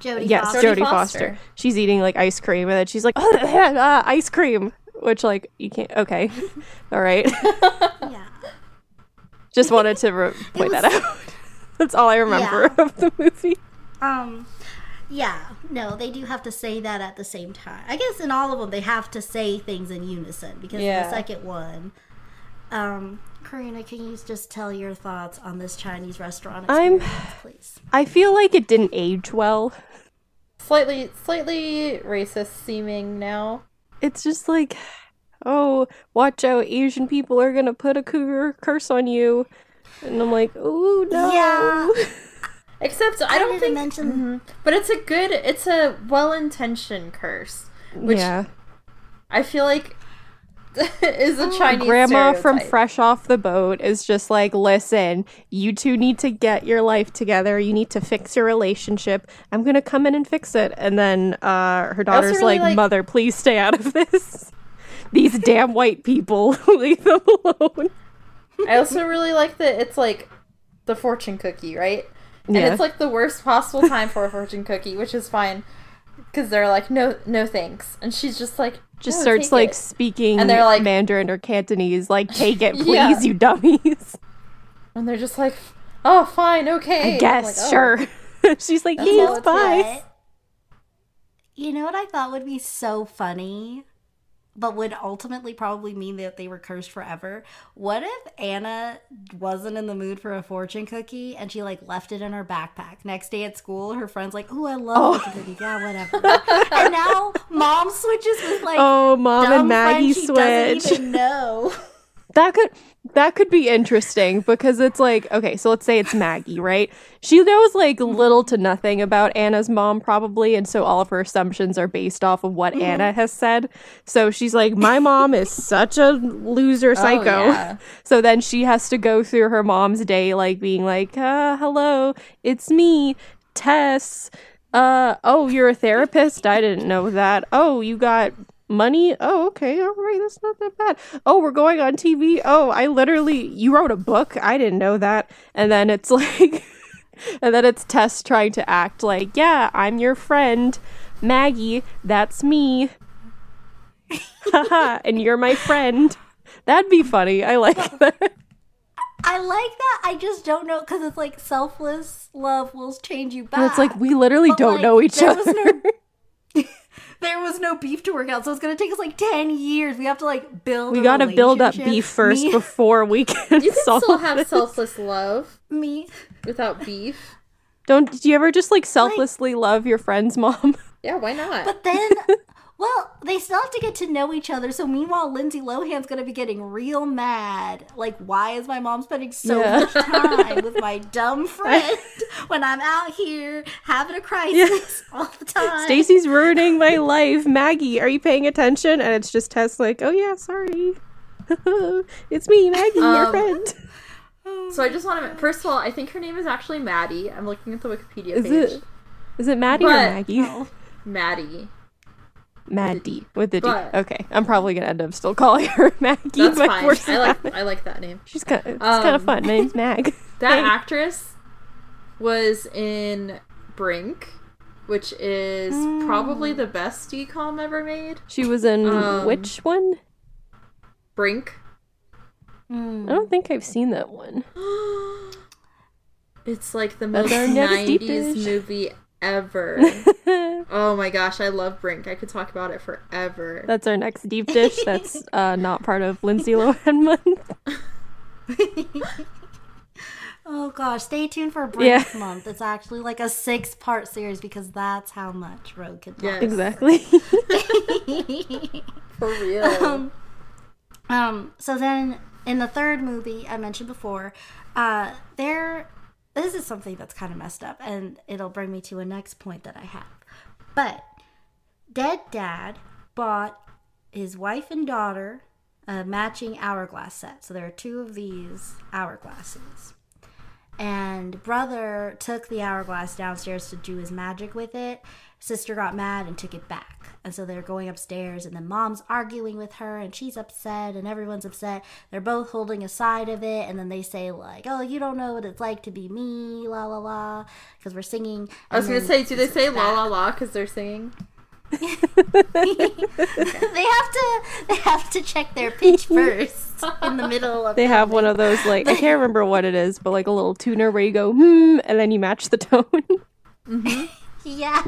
Jodie
Yes,
Foster.
Jodie
Jodie
Foster.
Foster.
She's eating like ice cream, and then she's like, ah, ice cream, which like you can't. Okay, all right.
Yeah.
Just wanted to re- point that out. That's all I remember
Yeah.
of the movie.
Um, yeah, no, they do have to say that at the same time. I guess in all of them, they have to say things in unison because
Yeah.
the second one, um, Karina, can you just tell your thoughts on this Chinese restaurant
I'm-
please?
I feel like it didn't age well.
Slightly, slightly racist seeming now.
It's just like, oh, watch out, Asian people are gonna put a cougar curse on you. And I'm like, oh no.
Yeah.
Except I
I
don't think,
mention.
Mhm. but it's a good, it's a well-intentioned curse, which
yeah.
I feel like is a Chinese
Grandma from. Fresh Off the Boat is just like, listen, you two need to get your life together. You need to fix your relationship. I'm gonna come in and fix it. And then uh, her daughter's
really
like,
like-
mother, please stay out of this. These damn white people, leave them alone.
I also really like that it's like the fortune cookie, right? And
Yeah.
it's like the worst possible time for a fortune cookie, which is fine because they're like, no, no thanks, and she's just like,
just
"No,
starts like
it."
speaking
And they're like-
Mandarin or Cantonese, like, take it, please,
Yeah.
you dummies.
and they're just like, oh, fine, okay,
I guess,
like, "Oh."
sure. She's like,
he's
yes,
all it's
bye.
But you know what I thought would be so funny, but would ultimately probably mean that they were cursed forever? What if Anna wasn't in the mood for a fortune cookie and she like left it in her backpack? Next day at school, her friend's like, "Oh, I love
Oh.
fortune cookies." Yeah, whatever. and now mom switches with like.
Oh, mom and Maggie
friend she doesn't
switch.
even know.
That could that could be interesting because it's like okay, so let's say it's Maggie, right? She knows like little to nothing about Anna's mom probably, and so all of her assumptions are based off of what Anna has said. So she's like, "My mom is such a loser psycho."
Oh, yeah.
So then she has to go through her mom's day like being like, uh, "Hello, it's me, Tess. Uh, oh, you're a therapist? I didn't know that. Oh, you got money? Oh, okay, all right, that's not that bad. Oh, we're going on TV. Oh, I literally you wrote a book. I didn't know that. And then it's like and then it's Tess trying to act like, "Yeah, I'm your friend, Maggie. That's me." Haha, and you're my friend. That'd be funny. I like that.
I like that. I just don't know because it's like selfless love will change you back.
And it's like we literally
But,
don't
like,
know each other.
Was no- there was no beef to work out, so it's gonna take us like ten years. We have to like build.
we
a
gotta build up beef first
Me,
before we can
You can
solve
still have
this.
selfless love
me.
without beef.
Don't do you ever just like selflessly love your friend's mom?
Yeah, why not?
But then, well, they still have to get to know each other. So meanwhile, Lindsay Lohan's gonna be getting real mad. Like, why is my mom spending so
Yeah.
much time with my dumb friend when I'm out here having a crisis all the time?
Stacy's ruining my life. Maggie, are you paying attention? And it's just Tess like, oh yeah, sorry. it's me, Maggie, your
Um,
friend.
so I just want to. First of all, I think her name is actually Maddie. I'm looking at the Wikipedia
Is
page.
it is it Maddie or
But-
Maggie?
Maddie.
Maddie with the D.
But-
Okay, I'm probably gonna end up still calling her Maggie.
That's fine. I like. I like that name.
She's kind of it's kind of
Um,
fun. My name's Mag.
That actress was in Brink, which is probably the best DCOM ever made.
She was in
Um,
which one?
Brink.
Mm.
I don't think I've seen that one.
It's like the most
our next deep
90s
dish.
movie ever. oh my gosh, I love Brink. I could talk about it forever.
That's our next deep dish. That's uh, not part of Lindsay Lohan month.
Oh gosh, stay tuned for Brink
Yeah.
month. It's actually like a six part series because that's how much Rogue could. talk.
Yes.
Exactly.
For real.
um, um, so then in the third movie I mentioned before, uh, there this is something that's kind of messed up, and it'll bring me to a next point that I have. But dead dad bought his wife and daughter a matching hourglass set. So there are two of these hourglasses. And brother took the hourglass downstairs to do his magic with it. Sister got mad and took it back. And so they're going upstairs, and then mom's arguing with her, and she's upset, and everyone's upset. They're both holding a side of it, and then they say, like, oh, you don't know what it's like to be me, la la la, because we're singing.
I was gonna say, do they say
back.
la la la because they're singing?
they have to they have to check their pitch first in the middle of
They have one of those like I can't remember what it is, but like a little tuner where you go hmm, and then you match the tone.
yeah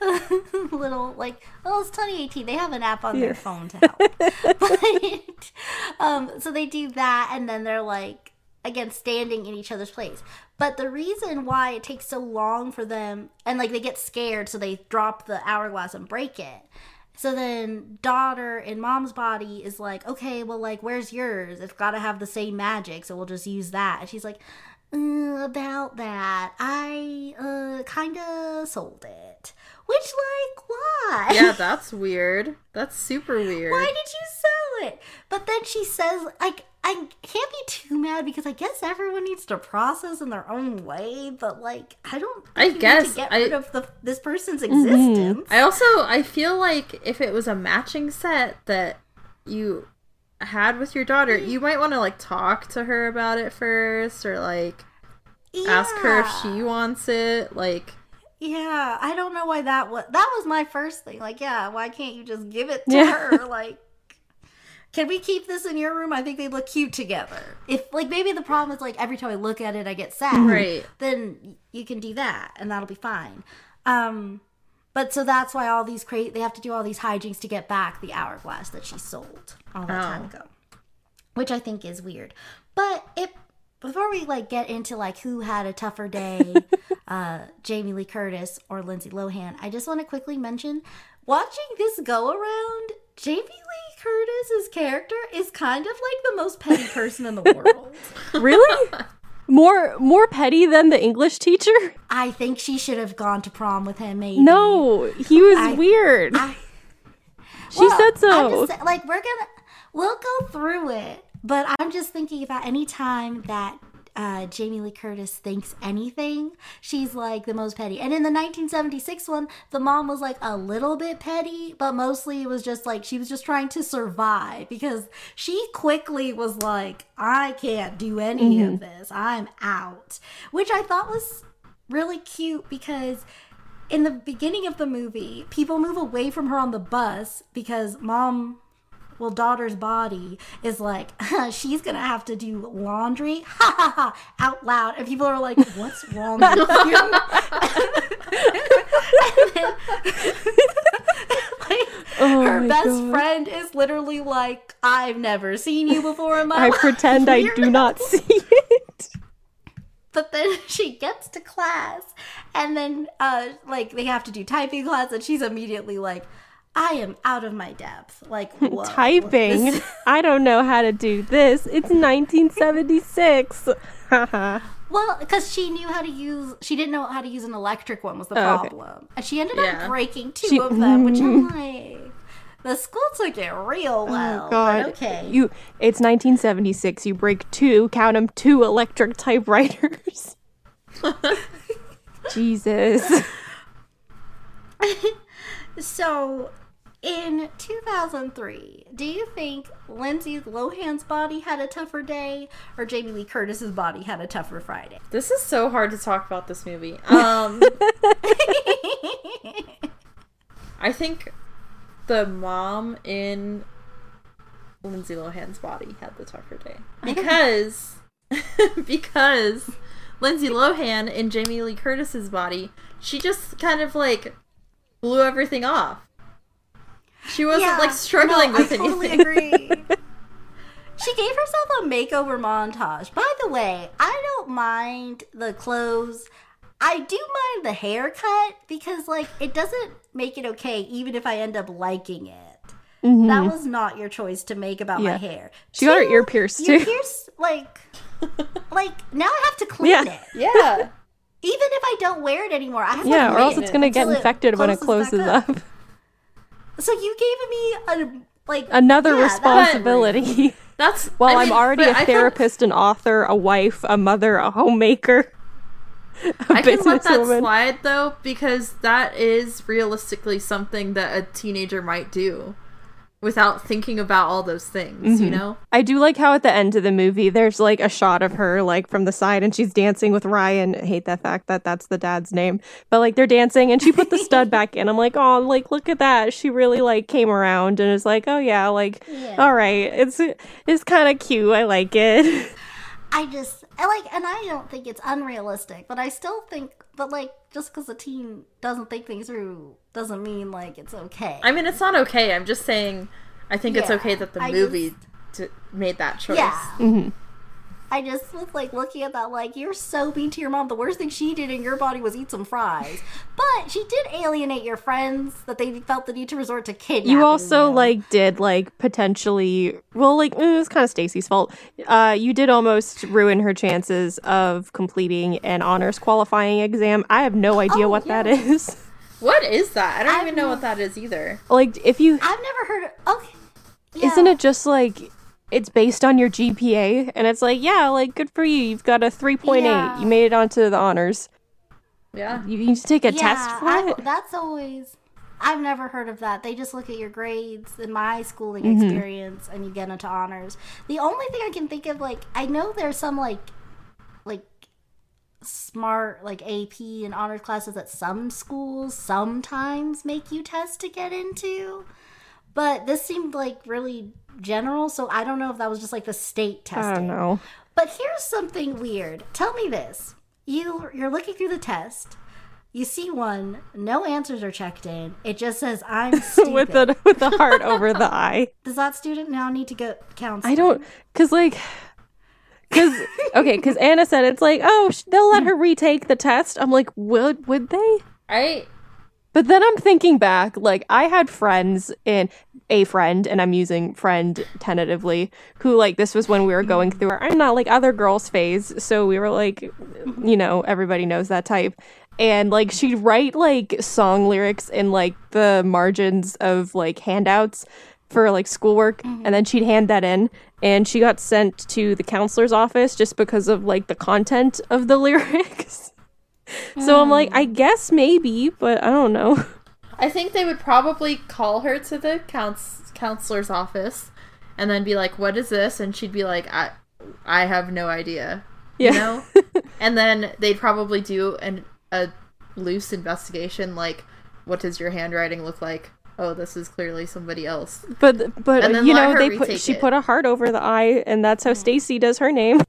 little like oh it's 2018 they have an app on their phone to help. But um so they do that and then they're like again standing in each other's place. But the reason why it takes so long for them and like they get scared so they drop the hourglass and break it. So then daughter in mom's body is like okay well like where's yours? It's got to have the same magic so we'll just use that. And she's like uh, about that i uh kind of sold it which like why
Yeah, that's weird. That's super weird.
why did you sell it? But then she says, like, I can't be too mad because I guess everyone needs to process in their own way. But like, I don't. think
I
you need
guess
to get
I-
rid of the, this person's mm-hmm. existence.
I also I feel like if it was a matching set that you had with your daughter, you mm. might want to like talk to her about it first or like ask her if she wants it. Like
Yeah, I don't know why that was. That was my first thing. Like, yeah, why can't you just give it to
Yeah.
her? Like, can we keep this in your room? I think they look cute together. If like maybe the problem is like every time I look at it, I get sad.
right.
then you can do that and that'll be fine. Um, but so that's why all these cra- they have to do all these hijinks to get back the hourglass that she sold all that time
Oh.
ago, which I think is weird. But it before we like get into like who had a tougher day, uh, Jamie Lee Curtis or Lindsay Lohan, I just want to quickly mention watching this go around. Jamie Lee Curtis's character is kind of like the most petty person in the world.
really? More more petty than the English teacher?
I think she should have gone to prom with him. Maybe
No, he was
I-
weird.
I-
she
Well,
said so.
Just, like we're gonna we'll go through it, but I'm just thinking about any time that uh, Jamie Lee Curtis thinks anything, she's like the most petty. And in the 1976 one, the mom was like a little bit petty, but mostly it was just like she was just trying to survive because she quickly was like, I can't do any of this. I'm out, which I thought was really cute because in the beginning of the movie, people move away from her on the bus because mom, well, daughter's body is like, she's gonna have to do laundry, ha ha ha, out loud. And people are like, what's wrong with you? And then, like,
Oh
her best
God.
friend is literally like, I've never seen you before in my
I
life.
pretend I do not see it.
but then she gets to class and then uh like they have to do typing class and she's immediately like i am out of my depth like whoa,
Typing.
this-
I don't know how to do this. It's 1976.
Well because she knew how to use she didn't know how to use an electric one was the
Oh, okay.
problem and she ended
Yeah.
up breaking two
She-
of them which i'm like the school took it real oh, well
oh god.
but okay
You it's 1976. You break two, count them, two electric typewriters. Jesus.
so in 2003 do you think lindsay lohan's body had a tougher day or jamie lee curtis's body had a tougher friday
This is so hard to talk about this movie. Um I think the mom in Lindsay Lohan's body had the tougher day. Because because Lindsay Lohan in Jamie Lee Curtis's body, she just kind of like blew everything off. She wasn't
Yeah,
like struggling
no,
with
I totally
anything.
agree. she gave herself a makeover montage. By the way, I don't mind the clothes. I do mind the haircut because, like, it doesn't make it okay, even if I end up liking it. That mm-hmm. was not your choice to make about my hair.
She got her ear pierced, too.
pierce like, like now I have to clean
Yeah.
it.
Yeah.
Even if I don't wear it anymore, I have to
Yeah, or else it's gonna get
until it
infected when it
closes
closes
back
up.
So you gave me a like
Another
yeah,
responsibility.
That's
Well,
I
I'm already
but
a
I can-
therapist, an author, a wife, a mother, a homemaker, a
I can let that
businesswoman.
slide though because that is realistically something that a teenager might do without thinking about all those things, you mm-hmm. know?
I do like how at the end of the movie there's like a shot of her like from the side and she's dancing with Ryan. I hate that fact that that's the dad's name, but like they're dancing and she put the stud back in. I'm like, oh, like look at that. She really like came around and is like, oh yeah, like
Yeah.
all right, it's it's kind of cute. I like it.
I just I like, and I don't think it's unrealistic, but I still think, but like, just because a teen doesn't think things through doesn't mean like it's okay.
I mean, it's not okay. I'm just saying I think it's okay that the
I
movie t- made that choice.
yeah.
Mhm.
I just was like looking at that, like, you're so mean to your mom. The worst thing she did in your body was eat some fries. But she did alienate your friends that they felt the need to resort to kidnapping.
You also
you.
like did like potentially well like eh, it was kind of Stacy's fault. Uh you did almost ruin her chances of completing an honors qualifying exam. I have no idea
Oh,
what that
yeah.
is.
What is that? I don't
I've
even know
no-
what that is either.
like if you
I've never heard of. Okay. Yeah.
isn't it just like it's based on your GPA and it's like yeah like good for you you've got a 3.8
Yeah.
you made it onto the honors
Yeah.
you need to take a
Yeah,
test for
I-
it
That's always. I've never heard of that. They just look at your grades in my schooling
Mm-hmm.
experience, and you get into honors. The only thing I can think of, like, I know there's some like, like, smart like AP and honors classes that some schools sometimes make you test to get into, but this seemed like really general. So I don't know if that was just like the state
I
testing.
don't know
But here's something weird. Tell me this. You you're looking through the test. You see one, no answers are checked in. It just says I'm stupid.
with the with the heart over the eye
Does that student now need to go counseling?
I don't, cause like, cause okay, cause Anna said it's like, oh, sh- they'll let her retake the test. I'm like, would would they?
right
But then I'm thinking back, like I had friends in a friend, and I'm using friend tentatively, who like this was when we were going through our I'm not like other girls phase, so we were like, you know, everybody knows that type. And like she'd write like song lyrics in like the margins of like handouts for like schoolwork, mm-hmm. and then she'd hand that in. And she got sent to the counselor's office just because of like the content of the lyrics. So I'm like, hmm. I guess maybe, but I don't know.
I think they would probably call her to the couns- counselor's office and then be like, "What is this?" and she'd be like, "I I have no idea."
Yeah.
You know? and then they'd probably do an a loose investigation like, "What does your handwriting look like?" Oh, this is clearly somebody else.
But but you know they put she
it.
put a heart over the eye, and that's how mm. Stacy does her name.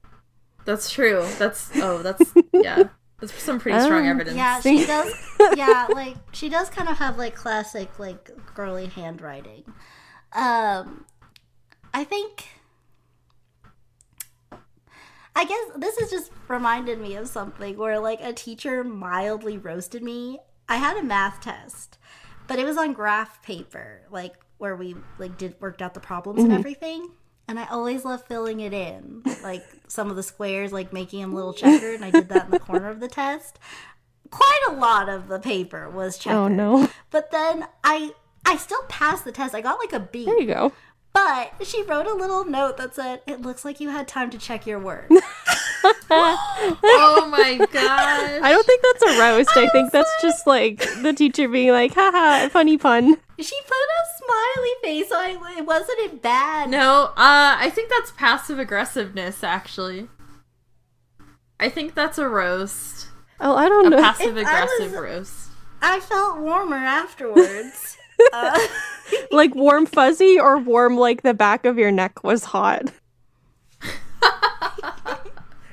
That's true. That's oh, that's yeah. That's some pretty strong
Oh.
evidence.
Yeah, she does. Yeah, like she does kind of have like classic like girly handwriting. Um, I think. I guess this has just reminded me of something where like a teacher mildly roasted me. I had a math test, but it was on graph paper, like where we like did worked out the problems and everything. And I always love filling it in, like some of the squares, like making them a little checkered. And I did that in the corner of the test. Quite a lot of the paper was oh, checkered.
Oh no!
But then I I still passed the test. I got like a B.
There you go.
But she wrote a little note that said, "It looks like you had time to check your work."
Oh my gosh.
I don't think that's a roast. I, think that's just like the teacher being like, haha, funny pun.
she put a smiley face, so I, it wasn't it bad.
No, uh, I think that's passive aggressiveness. Actually, I think that's a roast,
Oh, I don't know.
a
know.
passive aggressive roast.
I felt warmer afterwards. uh,
like warm fuzzy or warm like the back of your neck was hot.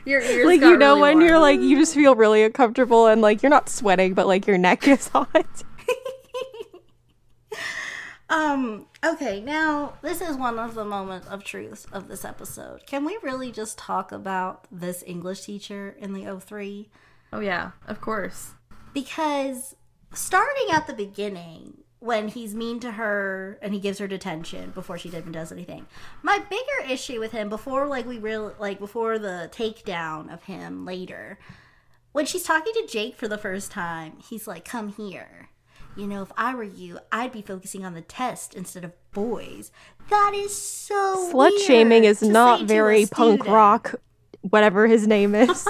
Your ears
like
got
you know
really
when
warm.
you're like you just feel really uncomfortable and like you're not sweating but like your neck is hot.
Um. Okay. Now this is one of the moments of truth of this episode. Can we really just talk about this English teacher in the 03?
Oh yeah, of course.
because starting at the beginning, when he's mean to her and he gives her detention before she even does anything. My bigger issue with him before like we real like before the takedown of him later, when she's talking to Jake for the first time, he's like, "Come here." You know, if I were you, I'd be focusing on the test instead of boys. That is so
Slut shaming is not very punk
student.
rock, whatever his name is.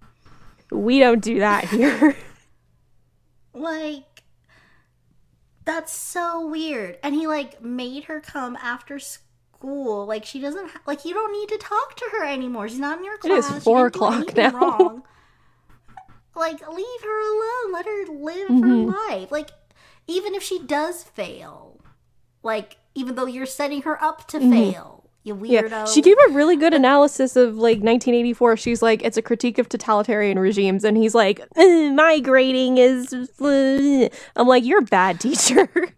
we don't do that here.
Like, that's so weird. And he like made her come after school. Like she doesn't ha- like you don't need to talk to her anymore. She's not in your
It
class.
is
She
four o'clock now.
Like leave her alone. Let her live
Mm-hmm.
her life. Like even if she does fail, like even though you're setting her up to fail, you weirdo.
Mm-hmm. Yeah, she gave a really good analysis of like 1984. She's like, it's a critique of totalitarian regimes, and he's like, "Uh, my grading is. uh." I'm like, you're a bad teacher.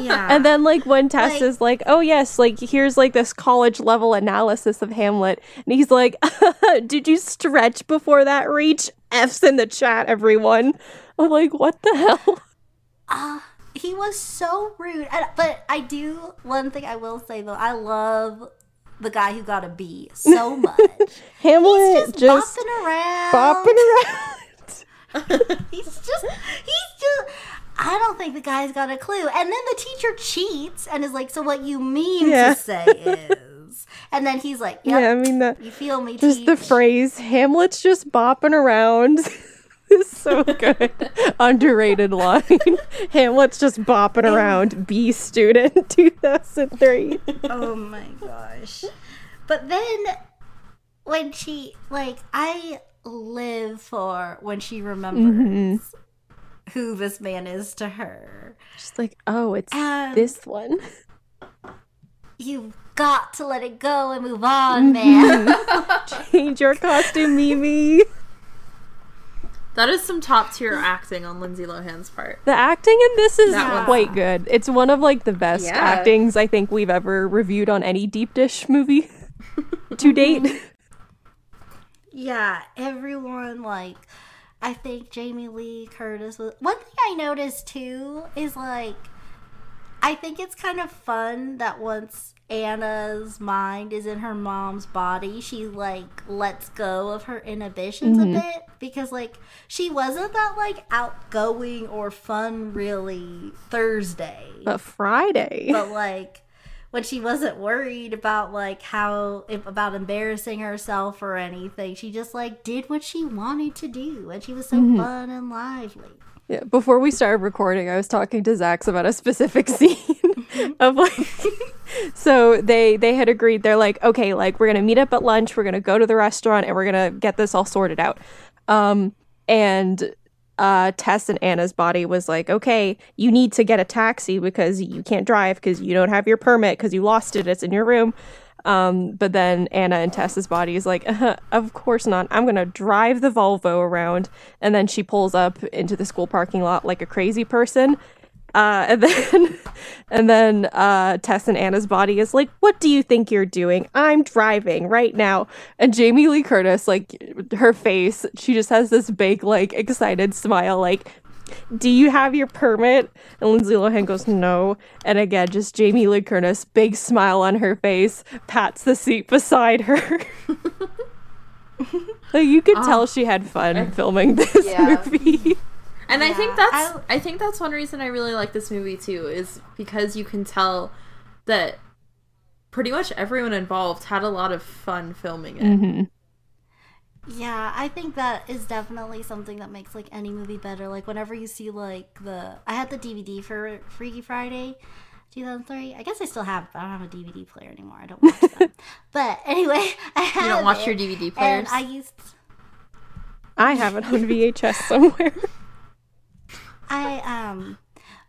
yeah.
and then like when Tess
Like-
is like, oh yes, like here's like this college level analysis of Hamlet, and he's like, did you stretch before that reach? F's in the chat, everyone. I'm like, what the hell?
Ah, he was so rude. And, but I do one thing I will say though. I love the guy who got a B so much.
Hamlet
He's just,
just
bopping around.
bopping around.
He's just he's just. I don't think the guy's got a clue. And then the teacher cheats and is like, "So what you mean
Yeah.
to say is?" And then he's like, yep,
Yeah, I mean that.
you feel me,
Just the phrase "Hamlet's just bopping around" is so good. Underrated line. Hamlet's just bopping around. B student, two thousand three.
oh my gosh. But then when she like I live for when she remembers who this man is to her.
She's like, oh, it's
Um,
this one.
You've got to let it go and move on, mm-hmm. man.
Change your costume, Mimi.
That is some top tier acting on Lindsay Lohan's part.
The acting in this is
That
one's-
quite good. It's one of like the best
Yeah.
actings I think we've ever reviewed on any deep dish movie to date.
yeah, everyone like I think Jamie Lee Curtis was one thing I noticed too is like I think it's kind of fun that once Anna's mind is in her mom's body, she like lets go of her inhibitions a mm-hmm. bit because like she wasn't that like outgoing or fun really Thursday.
But Friday.
but like when she wasn't worried about like how if, about embarrassing herself or anything she just like did what she wanted to do. And she was so mm-hmm. fun and lively.
Yeah, before we started recording, I was talking to Zax about a specific scene of like so they they had agreed they're like, okay, like we're gonna meet up at lunch, we're gonna go to the restaurant and we're gonna get this all sorted out. Um and uh Tess and Anna's body was like, okay, you need to get a taxi because you can't drive because you don't have your permit because you lost it, it's in your room. Um, but then Anna and Tessa's body is like, uh, of course not. I'm gonna drive the Volvo around, and then she pulls up into the school parking lot like a crazy person. Uh, and then, and then uh, Tess and Anna's body is like, "What do you think you're doing? I'm driving right now." And Jamie Lee Curtis, like her face, she just has this big, like, excited smile, like, do you have your permit? And Lindsay Lohan goes, no. And again, just Jamie Lee Curtis, big smile on her face, pats the seat beside her. like you could tell she had fun filming this
Yeah.
movie.
And I think that's
I-
I, think that's one reason I really like this movie too is because you can tell that pretty much everyone involved had a lot of fun filming it. Mm-hmm.
yeah i think that is definitely something that makes like any movie better. Like whenever you see like the i had the dvd for freaky friday 2003 i guess i still have but i don't have a dvd player anymore. I don't watch them. But anyway i have
You don't watch
it,
your DVD
and
players.
i used
I have it on VHS somewhere.
I um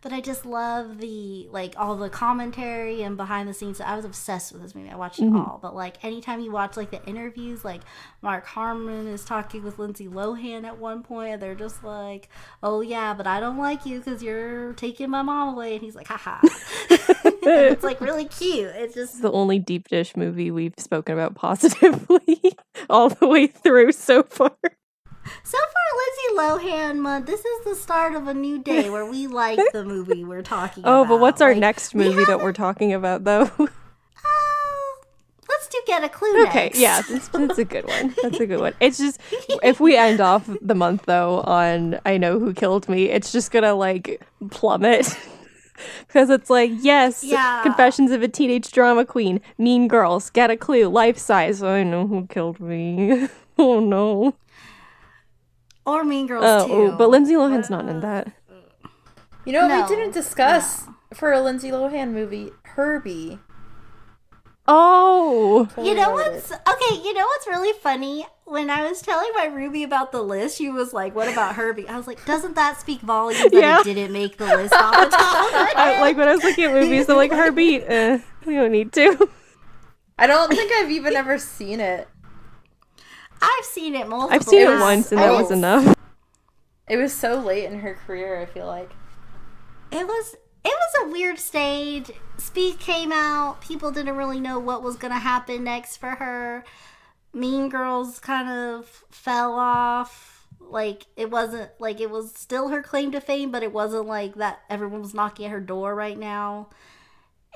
but I just love the like all the commentary and behind the scenes. I was obsessed with this movie. I watched it all. But like anytime you watch like the interviews, like Mark Harmon is talking with Lindsay Lohan at one point, and they're just like, "Oh yeah, but I don't like you because you're taking my mom away," and he's like, "Haha." it's like really cute. It's just
the only deep dish movie we've spoken about positively all the way through so far.
So far, Lindsay Lohan month. This is the start of a new day where we like the movie we're talking about.
Oh,
about.
but what's our
Like,
next
we
movie that we're talking about, though?
Oh, let's do get a clue.
okay,
next.
yeah, that's, that's a good one. That's a good one. It's just if we end off the month though on I know who killed me, it's just gonna like plummet. Because it's like, yes,
Yeah.
Confessions of a Teenage Drama Queen, Mean Girls, Get a Clue, Life Size, I know who killed me. oh no.
Or Mean Girls
Oh,
too.
oh, but Lindsay Lohan's not in that.
You know
No,
we didn't discuss for a Lindsay Lohan movie? Herbie.
Oh,
You know what's okay? You know what's really funny? When I was telling my Ruby about the list, she was like, "What about Herbie?" I was like, "Doesn't that speak volumes that
Yeah.
it didn't make the list off the top?"
I, like when I was looking at movies, I'm like, Herbie, uh, we don't need to.
I don't think I've even ever seen it.
I've seen it multiple. Times.
I've seen it
times.
once, and that was
was-
enough.
It was so late in her career, I feel like.
It was it was a weird stage. Speed came out. People didn't really know what was gonna happen next for her. Mean Girls kind of fell off. Like it wasn't like it was still her claim to fame, but it wasn't like that everyone was knocking at her door right now.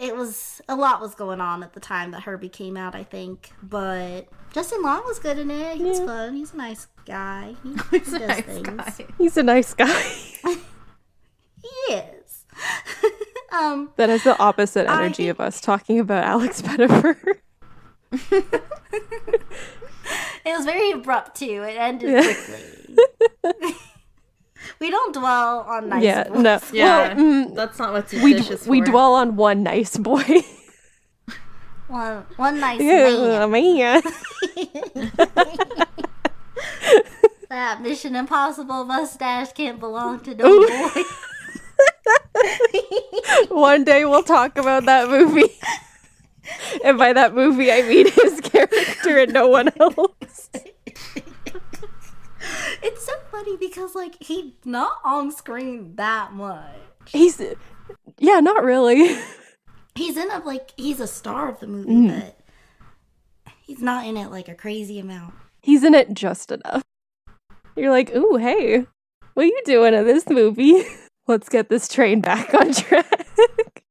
It was a lot was going on at the time that Herbie came out, I think. But Justin Long was good in it. He was
Yeah.
fun. He's a nice guy. He,
He's
he
a
does
nice
things.
guy.
He's a nice guy.
He is. um
that has the opposite energy
think-
of us talking about Alex Pettifer.
It was very abrupt too. It ended
Yeah.
quickly. We don't dwell on nice.
yeah,
boys.
no.
Yeah,
Well, mm,
that's not what
we
dish
d-
is
we dwell on one nice boy.
One, one nice
yeah,
man.
man.
That Mission Impossible mustache can't belong to no boy.
One day we'll talk about that movie. and by that movie, I mean his character and no one else.
It's so funny because like he's not on screen that much.
He's, yeah, not really.
He's in a like he's a star of the movie,
Mm.
but he's not in it like a crazy amount.
He's in it just enough. You're like, ooh, hey, what are you doing in this movie? Let's get this train back on track.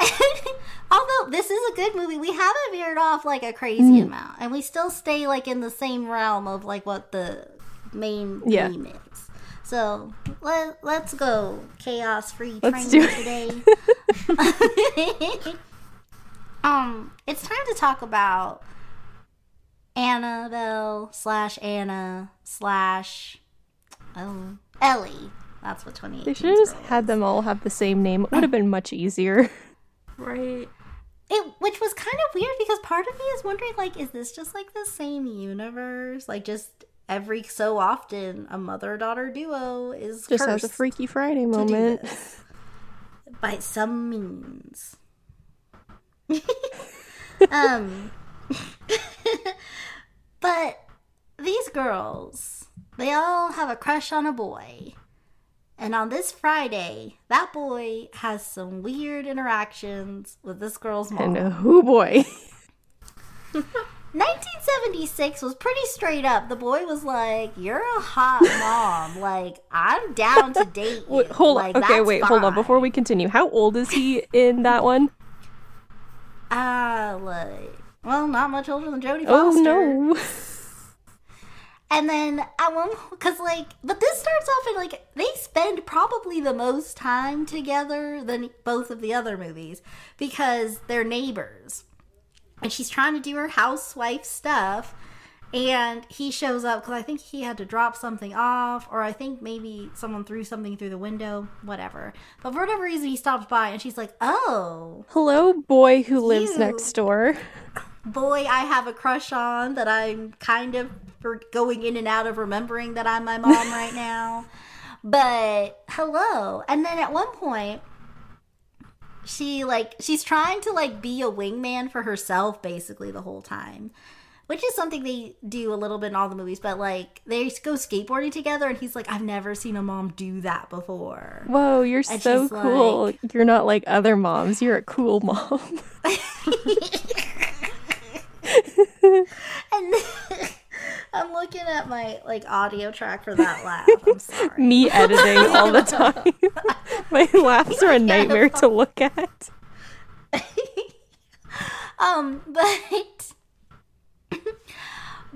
Although this is a good movie, we haven't veered off like a crazy
Mm.
amount, and we still stay like in the same realm of like what the main
Yeah.
theme is. So let let's go chaos free
Let's
train today. um, it's time to talk about Annabelle slash Anna slash oh Ellie. That's what twenty eight.
they should have just had them all have the same name. It would have been much easier.
Right.
It, which was kind of weird because part of me is wondering, like, is this just like the same universe? Like, just every so often, a mother-daughter duo is
Just
cursed
has a Freaky Friday moment.
by some means. um, but these girls, they all have a crush on a boy. And on this Friday, that boy has some weird interactions with this girl's mom.
And oh boy.
1976 was pretty straight up. The boy was like, "You're a hot mom. like, I'm down to date you."
Wait, hold
like,
on. Okay, wait, hold on. Before we continue, how old is he in that one?
uh, like, well, not much older than Jodie
Oh no.
And then at one, because like, but this starts off in like they spend probably the most time together than both of the other movies because they're neighbors, and she's trying to do her housewife stuff, and he shows up because I think he had to drop something off, or I think maybe someone threw something through the window, whatever. But for whatever reason, he stops by, and she's like, "Oh,
Hello, boy who lives next door.
boy I have a crush on that I'm kind of for going in and out of remembering that I'm my mom right now. But hello. And then at one point she like she's trying to like be a wingman for herself basically the whole time. Which is something they do a little bit in all the movies, but like they go skateboarding together and he's like, I've never seen a mom do that before.
Whoa, you're
And
so cool. You're not like other moms. You're a cool mom.
and I'm looking at my like audio track for that laugh. I'm sorry.
Me editing all the time. My laughs are a nightmare to look at.
Um, but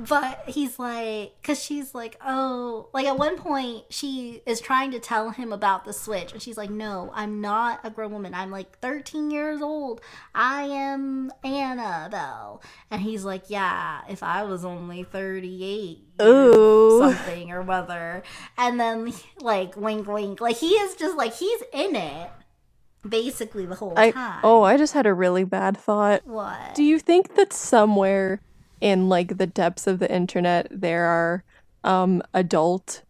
but he's like, because she's like, oh, like at one point she is trying to tell him about the switch, and she's like, no, I'm not a grown woman. I'm like 13 years old. I am Annabelle, and he's like, yeah, if I was only 38.
Ooh.
Something or whether, and then like wink, wink, like he is just like he's in it, basically the whole
I
time.
oh, I just had a really bad thought.
what?
Do you think that somewhere in like the depths of the internet there are um adult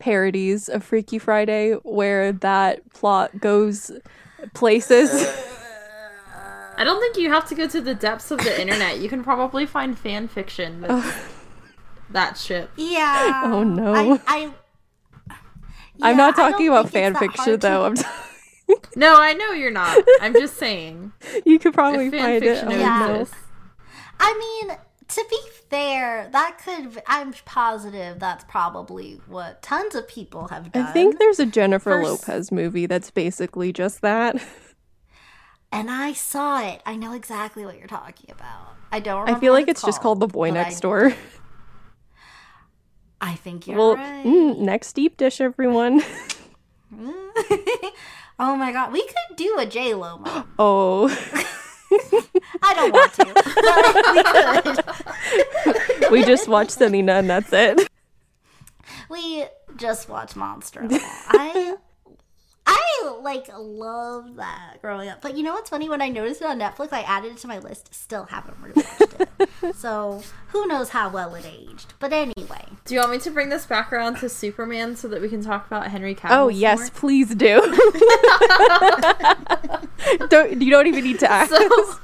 parodies of Freaky Friday where that plot goes places?
I don't think you have to go to the depths of the internet. You can probably find fan fiction that shit.
Yeah.
Oh, no.
I, I
I'm not talking about fan fiction
hard to-
though. I'm t-
No, I know you're not. I'm just saying.
you could probably
If fan
find it.
fiction
Oh,
Yeah.
no.
I mean, to be fair, that could. I'm positive that's probably what tons of people have done.
I think there's a Jennifer
First-
Lopez movie that's basically just that.
and I saw it. I know exactly what you're talking about. I don't.
I feel like it's just called The Boy Next
I,
Door.
I think you're
Well,
right.
mm, next deep dish, everyone.
oh my god, we could do a J Lo.
Oh,
I don't want to, but we
we just watched Selena and that's it.
We just watch Monster. I I like love that growing up. But you know what's funny? When I noticed it on Netflix, I added it to my list. Still haven't rewatched it. so who knows how well it aged? But anyway,
Do you want me to bring this back around to Superman so that we can talk about Henry Cavill?
Oh
some
yes,
more?
please do. don't you don't even need to ask.
So,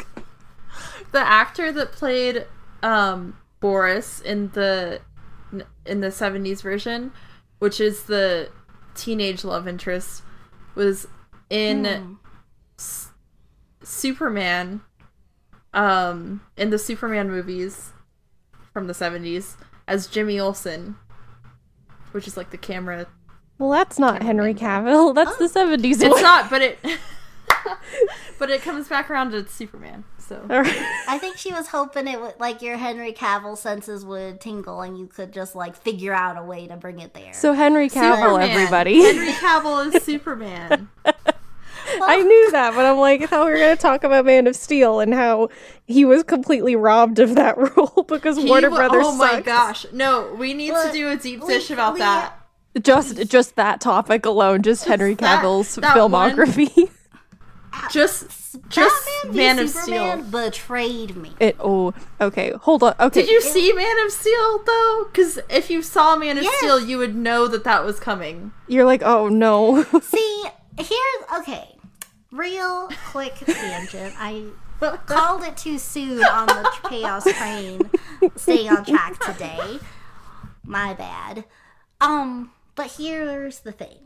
the actor that played um, Boris in the in the '70s version, which is the teenage love interest, was in S- Superman, um, in the Superman movies from the '70s as Jimmy Olsen, which is like the camera.
Well, that's not Henry Cavill. That's the seventies
It's
one.
not, but it. but it comes back around to Superman. So
I think she was hoping it would like your Henry Cavill senses would tingle and you could just like figure out a way to bring it there.
so Henry Cavill,
Superman.
everybody.
Henry Cavill is Superman.
I knew that, but I'm like, how we're gonna talk about Man of Steel and how he was completely robbed of that role because
He
Warner
wa-
Brothers.
Oh my gosh! No, we need to do a deep
we-
dish about
we-
that.
Just just that topic alone, just Henry Cavill's
that one.
filmography.
Just, just
Batman v
Man of
Superman
Steel.
betrayed me.
It oh okay, hold on. Okay.
Did you see Man of Steel though? Because if you saw Man of
Yes.
Steel, you would know that that was coming.
You're like, oh no.
See, here's okay. Real quick tangent. I called it too soon on the chaos train staying on track today. My bad. Um, but here's the thing.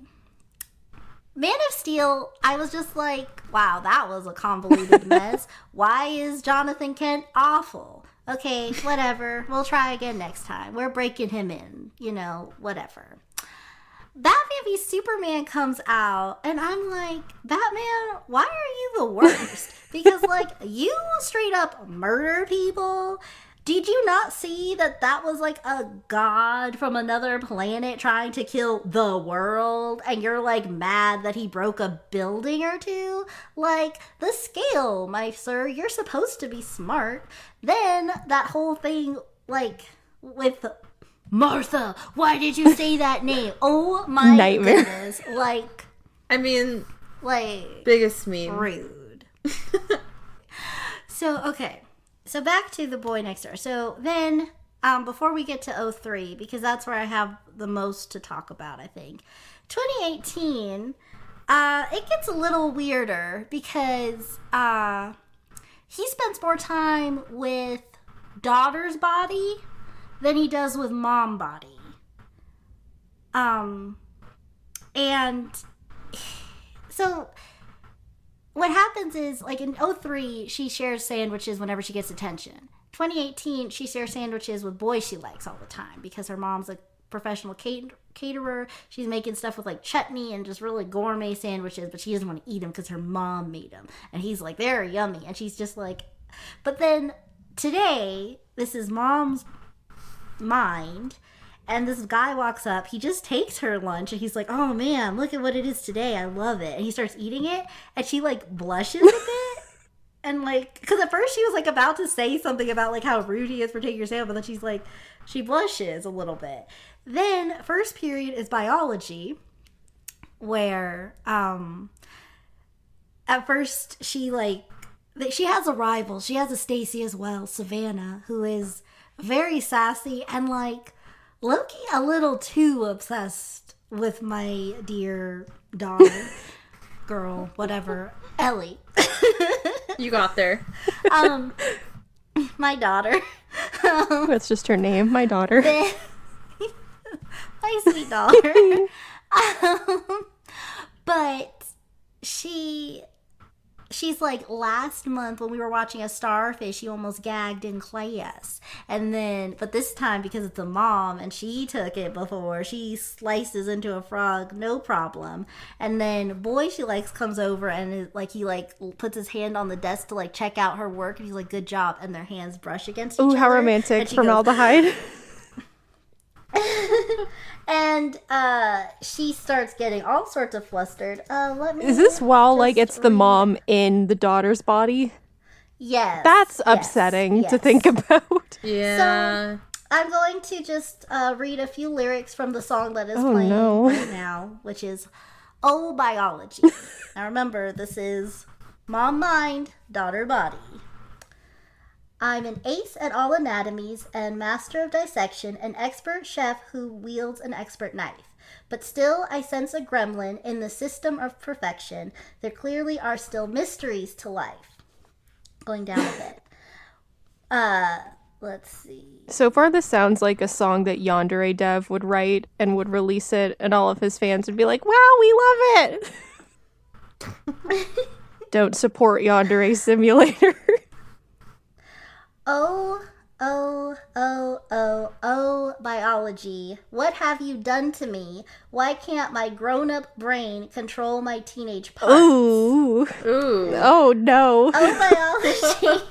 Man of Steel, I was just like, wow, that was a convoluted mess. Why is Jonathan Kent awful? Okay, whatever. We'll try again next time. We're breaking him in, you know, whatever. Batman v Superman comes out, and I'm like, Batman, why are you the worst? Because, like, you straight up murder people. Did you not see that that was like a god from another planet trying to kill the world? And you're like mad that he broke a building or two? Like, the scale, my sir, you're supposed to be smart. Then that whole thing, like, with Martha, why did you say that name? Oh my
Nightmare.
goodness. Like,
I mean,
like,
biggest meme.
rude. so, okay. So back to the boy next door. So then, um, before we get to 03, because that's where I have the most to talk about, I think. 2018, uh, it gets a little weirder because uh, he spends more time with daughter's body than he does with mom body. Um, and so what happens is like in 03 she shares sandwiches whenever she gets attention 2018, she shares sandwiches with boys she likes all the time because her mom's a professional cat- caterer. She's making stuff with like chutney and just really gourmet sandwiches, but she doesn't want to eat them because her mom made them. And he's like, they're yummy. And she's just like, but then today, this is mom's mind. And this guy walks up. He just takes her lunch and he's like, "Oh man, look at what it is today. I love it." And he starts eating it, and she like blushes a bit, and like, because at first she was like about to say something about like how rude he is for taking your sandwich, but then she's like, she blushes a little bit. Then first period is biology, where um, at first she like she has a rival. She has a Stacy as well, Savannah, who is very sassy and like lowkey a little too obsessed with my dear daughter, girl, whatever, Ellie.
You got there.
um, my daughter.
That's just her name, my daughter.
my sweet daughter. um, but she she's like last month when we were watching a starfish she almost gagged in class and then but this time because it's a mom and she took it before she slices into a frog no problem and then boy she likes comes over and is, like he like puts his hand on the desk to like check out her work and he's like good job and their hands brush against
Ooh,
each
how
other.
romantic.
And she
Formaldehyde.
and uh she starts getting all sorts of flustered uh let me
Is this while like
just
it's the mom in the daughter's body?
yes
That's
yes,
upsetting to think about.
Yeah.
So i'm going to just uh read a few lyrics from the song that is
Oh,
playing
no.
right now which is oh biology now remember this is mom mind daughter body I'm an ace at all anatomies and master of dissection, an expert chef who wields an expert knife. But still, I sense a gremlin in the system of perfection. There clearly are still mysteries to life. Going down a bit. Uh, let's see.
So far, this sounds like a song that Yandere Dev would write and would release it, and all of his fans would be like, "Wow, we love it." Don't support Yandere Simulator.
Oh, oh, oh, oh, oh, biology. What have you done to me? Why can't my grown up brain control my teenage parts?
Ooh.
Ooh.
Oh no.
Oh, biology.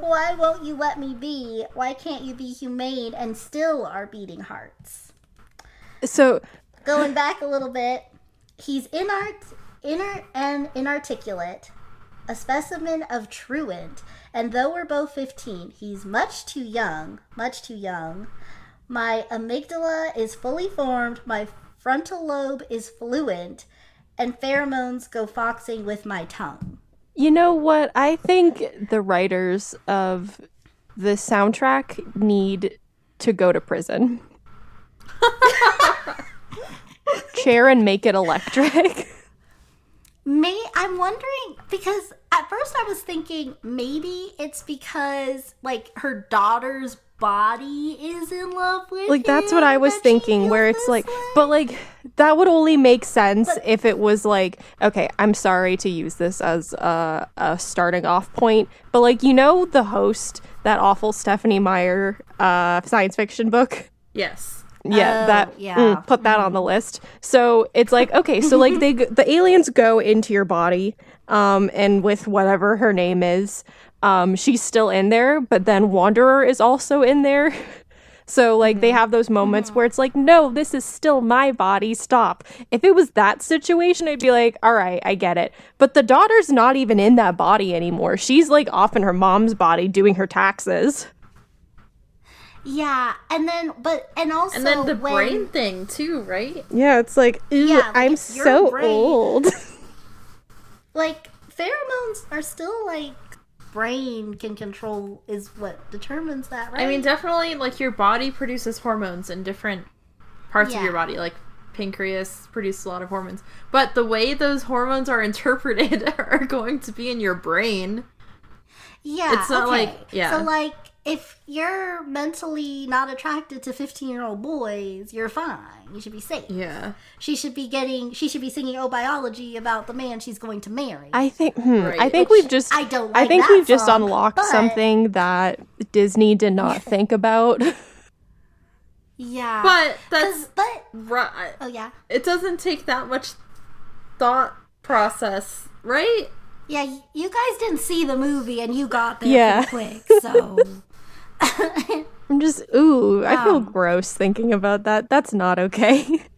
Why won't you let me be? Why can't you be humane and still are beating hearts?
So,
Going back a little bit, he's inart, inert and inarticulate, a specimen of truant, and though we're both 15, he's much too young, much too young. My amygdala is fully formed, my frontal lobe is fluent, and pheromones go foxing with my tongue.
you know what? I think the writers of the soundtrack need to go to prison. Chair and make it electric.
Me, I'm wondering because at first I was thinking maybe it's because like her daughter's body is in love with
like that's
him
what I was thinking where it's like
way.
but like that would only make sense if it was like okay I'm sorry to use this as a, a starting off point but like you know the host that awful Stephenie Meyer uh science fiction book
Yes.
Yeah
Oh,
that
yeah.
mm, put that on the list. So it's like okay so like they the aliens go into your body um and with whatever her name is um she's still in there but then wanderer is also in there. So like they have those moments where it's like no this is still my body stop. If it was that situation i'd be like all right i get it. But the daughter's not even in that body anymore. She's like off in her mom's body doing her taxes
yeah, and then but and also
And then the
when,
brain thing too, right?
yeah it's like ew,
Yeah, like,
i'm so
brain.
old
like pheromones are still like brain can control is what determines that, right?
I mean, definitely, like your body produces hormones in different parts of your body. Like pancreas produces a lot of hormones, but the way those hormones are interpreted are going to be in your brain.
Yeah,
It's not
okay.
like- yeah.
So like if you're mentally not attracted to 15 year old boys, you're fine. You should be safe.
Yeah.
She should be getting, she should be singing Oh Biology about the man she's going to marry.
I think hmm, I think
Which
we've just
I don't
I think
that
we've just unlocked
but-
something that Disney did not think about.
yeah.
But that's
but,
right.
oh yeah.
It doesn't take that much thought process, right?
Yeah, you guys didn't see the movie and you got there
Yeah.
quick, so.
I'm just ooh, I feel
Um,
gross thinking about that. That's not okay.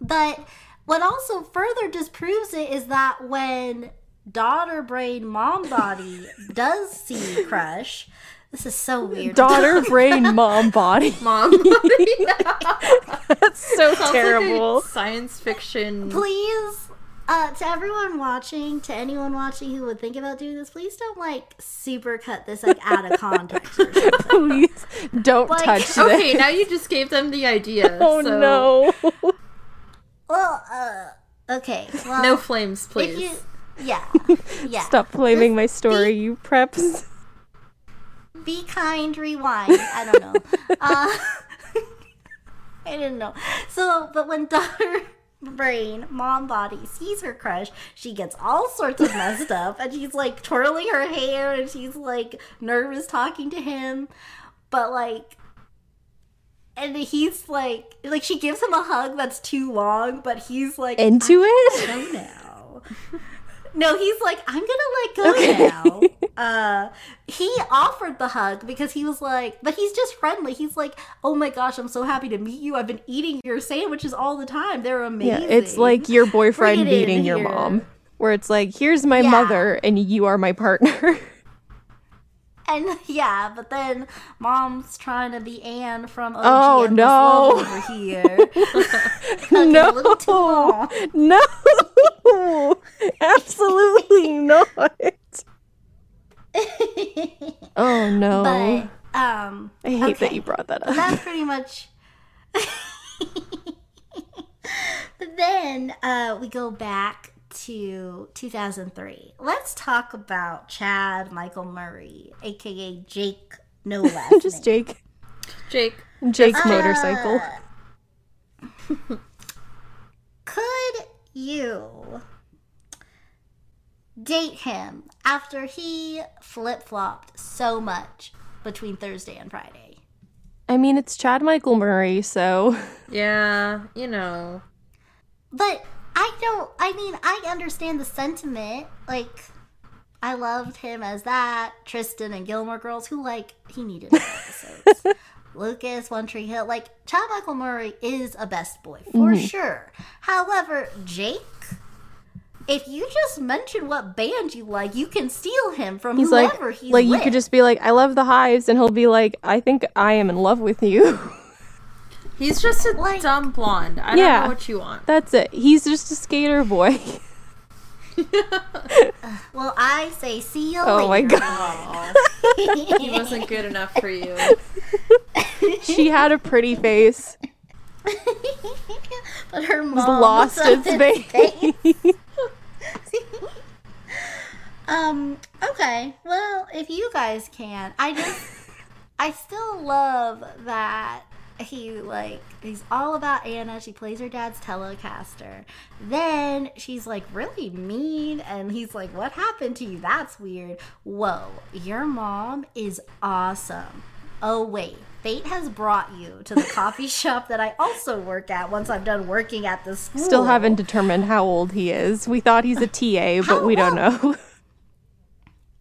But what also further disproves it is that when daughter brain mom body does see crush, this is so weird.
Daughter brain mom body.
Mom. body.
That's so
Sounds like
terrible.
science fiction.
please, uh, to everyone watching, to anyone watching who would think about doing this, please don't like super cut this like out of context or something.
Please don't
Like-
touch this.
Okay, now you just gave them the idea.
Oh
so
no.
Well, uh, okay. Well,
No flames, please.
you, yeah, yeah.
Stop flaming my story, you preps.
Be kind, rewind. I don't know. Uh, I didn't know. So, but when daughter brain, mom body sees her crush, she gets all sorts of messed up and she's like twirling her hair and she's like nervous talking to him. But like, and he's like, like she gives him a hug that's too long, but he's like,
Into it?
go now. No, he's like, I'm gonna let go
Okay.
now. Uh, he offered the hug because he was like, but he's just friendly. He's like, oh my gosh, I'm so happy to meet you. I've been eating your sandwiches all the time. They're
Yeah,
amazing.
it's like your boyfriend
Bring it in
beating your mom. Where it's like, here's my
Yeah.
mother and you are my partner.
and yeah, but then mom's trying to be Anne from OG
Oh,
Endless
no.
Over here. Hugging a little too
no. No. Absolutely not. Oh no.
But um,
I hate that you brought that up.
that's pretty much. but then uh, we go back to 2003. Let's talk about Chad Michael Murray, aka Jake. No last
Just
name.
Jake.
Jake.
Jake's uh, motorcycle.
Could you date him after he flip flopped so much between Thursday and Friday?
I mean, it's Chad Michael Murray, so
Yeah, you know.
But I don't. I mean, I understand the sentiment. Like, I loved him as that Tristan and Gilmore Girls, who like he needed episodes. Lucas, One Tree Hill, like Chad Michael Murray is a best boy for mm-hmm. sure. However, Jake, if you just mention what band you like, you can steal him from
he's like,
whoever he's
like you could just be like, I love the hives, and he'll be like, I think I am in love with you.
He's just a
Like-
dumb blonde. I don't
Yeah.
know what you want.
That's it. He's just a skater boy.
well, I say see you
Oh my god.
He wasn't good enough for you.
she had a pretty face.
but her mom
lost
was
its
up
face.
Um, okay. Well, if you guys can. I just I still love that he like he's all about Anna. She plays her dad's Telecaster. Then she's like really mean and he's like, What happened to you? That's weird. Whoa, your mom is awesome. Oh wait. Fate has brought you to the coffee shop that I also work at once I'm done working at the school.
Still haven't determined how old he is. We thought he's a TA, but we don't know.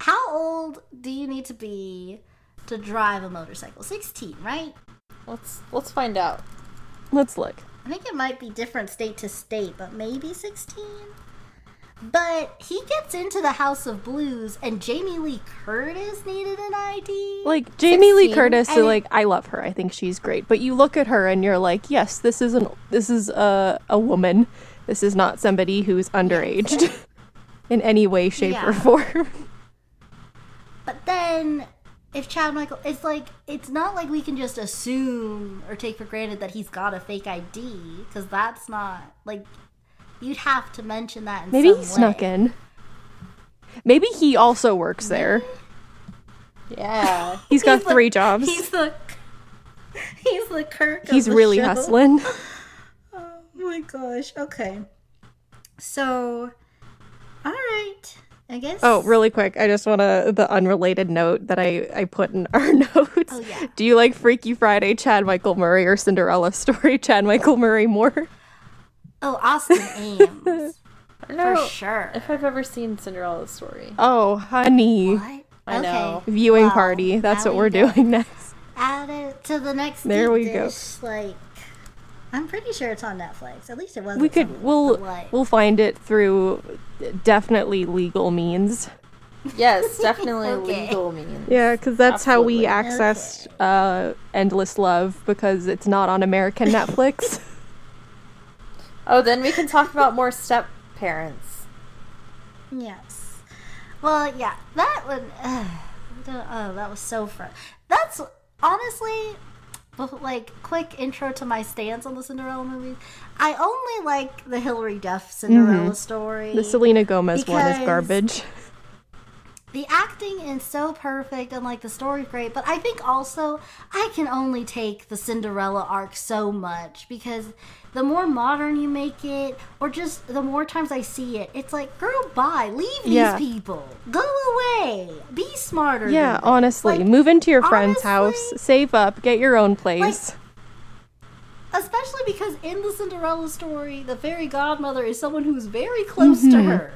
How old do you need to be to drive a motorcycle? 16, right?
Let's let's find out.
Let's look.
I think it might be different state to state, but maybe 16? But he gets into the House of Blues, and Jamie Lee Curtis needed an ID.
Like Jamie Lee Curtis,
and it-
like I love her. I think she's great. But you look at her and you're like, yes, this is an this is a a woman. This is not somebody who's underaged in any way, shape, or form.
But then, if Chad Michael, it's like it's not like we can just assume or take for granted that he's got a fake ID because that's not like you'd have to mention that. In
Maybe
some
he snuck in. Maybe he also works there.
Yeah.
He's got
He's the-
three jobs.
He's the he's the Kirk. of
He's
the
really
show.
hustling.
Oh my gosh. Okay. So, all right. I guess.
Oh, really quick. I just want to the unrelated note that I I put in our notes.
Oh, yeah.
Do you like Freaky Friday Chad Michael Murray or Cinderella Story Chad Michael Murray more?
Oh, Austin Ames
I don't
for sure.
if I've ever seen Cinderella's story.
Oh, honey.
What?
I know.
Viewing
Well,
party. That's
now
what
we
we're
go.
doing next.
Add it to the next.
There
deep
we go.
Like, I'm pretty sure it's on Netflix. At least it was.
We could we'll
like,
we'll find it through definitely legal means.
Yes, definitely
Okay.
legal means.
Yeah, because that's how we
Absolutely.
accessed uh, Endless Love because it's not on American Netflix.
Oh, then we can talk about more step parents.
Yes. Well, yeah, that one. Uh, oh, that was so fun. That's honestly, bef- like, quick intro to my stance on the Cinderella movies. I only like the Hilary Duff Cinderella story.
Mm-hmm. the Selena Gomez one is garbage.
The acting is so perfect and like the story's great but i think also i can only take the cinderella arc so much because the more modern you make it or just the more times i see it it's like girl bye. Leave these people. Go away. Be smarter
Yeah, honestly,
Like,
move into your friend's house, save up, get your own place.
especially because in the cinderella story the fairy godmother is someone who's very close
Mm-hmm.
to her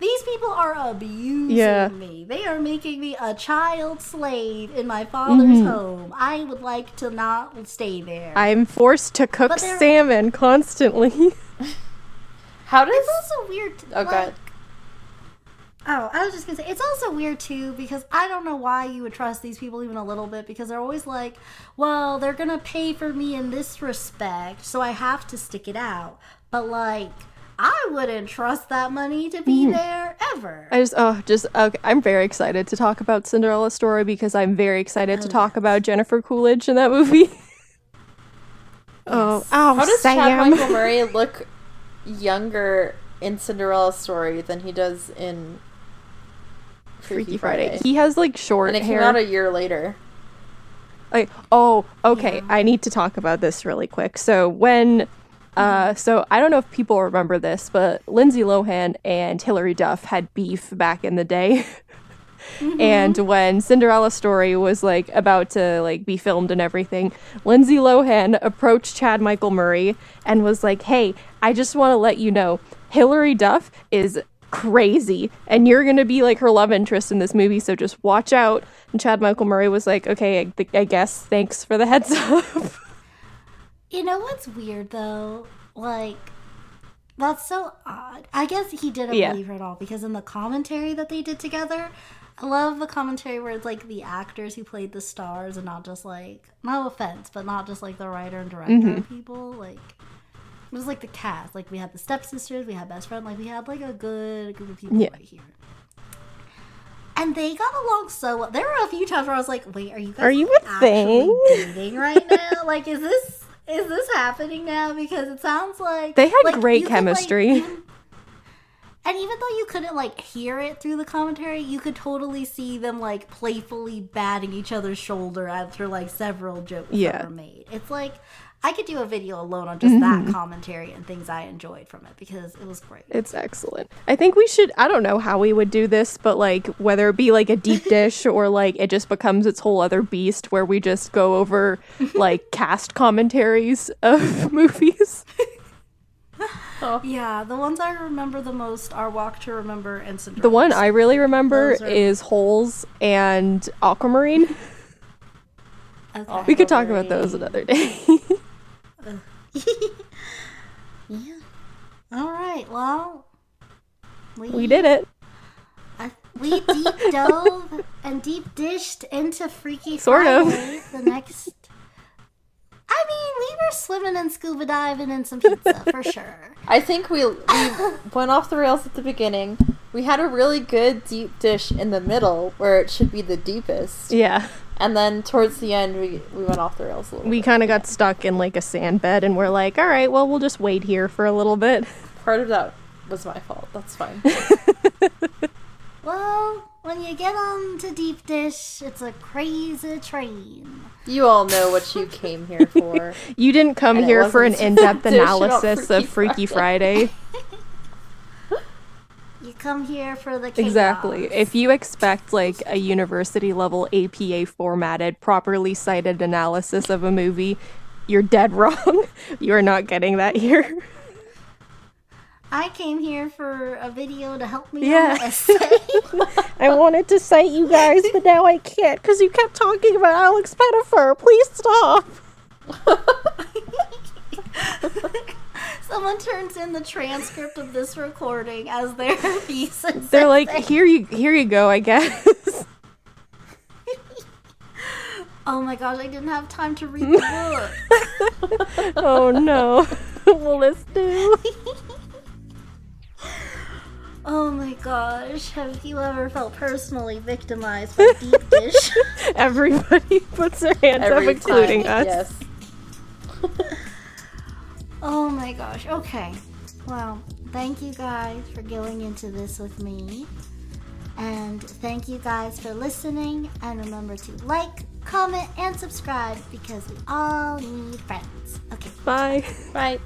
these people are abusing
Yeah.
me. They are making me a child slave in my father's home. I would like to not stay there.
Mm-hmm. I'm forced to cook salmon constantly.
How does
it's also weird. To,
Oh
like-
god.
Oh, I was just gonna say it's also weird too because I don't know why you would trust these people even a little bit because they're always like, well, they're gonna pay for me in this respect, so I have to stick it out. But like, I wouldn't trust that money to be hmm. there ever.
I just oh just okay. I'm very excited to talk about Cinderella story because I'm very excited to talk about Jennifer Coolidge in that movie. Oh, oh,
How does
Sam.
Chad Michael Murray look younger in Cinderella's story than he does in Freaky,
Freaky Friday.
Friday?
He has like short
and it came
hair.
out a year later.
like oh okay i need to talk about this really quick so when uh so i don't know if people remember this but lindsay lohan and hilary duff had beef back in the day. And when cinderella story was like about to like be filmed and everything lindsay lohan approached chad michael murray and was like hey i just want to let you know hilary duff is crazy and you're gonna be like her love interest in this movie so just watch out. And chad michael murray was like okay i, th- I guess thanks for the heads up
You know what's weird though? Like, that's so odd. I guess he didn't
Yeah.
believe her at all because in the commentary that they did together, I love the commentary where it's like the actors who played the stars and not just like, no offense, but not just like the writer and director
Mm-hmm.
people. Like, it was like the cast. Like, we had the stepsisters, we had best friend, like, we had like a good group of people
Yeah.
right here. And they got along so well. There were a few times where I was like, "Wait, are you guys
Are you a
actually
thing?"
dating right now? like, is this is this happening now? Because it sounds like
They had
like,
great
you could, like,
chemistry.
and even though you couldn't like hear it through the commentary, you could totally see them like playfully batting each other's shoulder after like several jokes
Yeah.
that were made. It's like I could do a video alone on just
Mm-hmm.
that commentary and things I enjoyed from it because it was great.
it's excellent i think we should i don't know how we would do this but like whether it be like a deep dish or like it just becomes its whole other beast where we just go over like cast commentaries of movies
Yeah, the ones I remember the most are Walk to Remember and Cinderella.
the one i really remember
are-
is holes and aquamarine
Okay.
we could talk about those another day
Yeah. All right. Well, we
we did it
uh, we deep dove and deep dished into Freaky
Sort of.
The next. I mean, we were swimming and scuba diving and some pizza for sure.
I think we we went off the rails at the beginning. We had a really good deep dish in the middle where it should be the deepest.
yeah
And then towards the end we, we went off the rails a little
we kind of got stuck in like a sand bed and we're like all right well we'll just wait here for a little bit
Part of that was my fault. That's fine.
Well, when you get on to Deep Dish, it's a crazy train.
You all know what you came here for.
You didn't come
And
here for an in-depth
dish about
analysis of
Freaky
Freaky Friday.
You come here for the chaos.
Exactly. If you expect like a university level APA formatted, properly cited analysis of a movie, you're dead wrong. you are not getting that here.
I came here for a video to help me
Yeah. I wanted to cite you guys, but now I can't because you kept talking about Alex Pettifer. Please stop.
Someone turns in the transcript of this recording as their thesis.
They're like,
essay.
here you, here you go. I guess.
oh my gosh, I didn't have time to read the book.
oh no. Will this do?
Oh my gosh, have you ever felt personally victimized by Deep Dish?
Everybody puts their hands
Every
up, including
time.
us.
Yes.
Oh my gosh, okay. Well, thank you guys for going into this with me. And thank you guys for listening. And remember to like, comment, and subscribe because we all need friends. Okay.
Bye.
Right.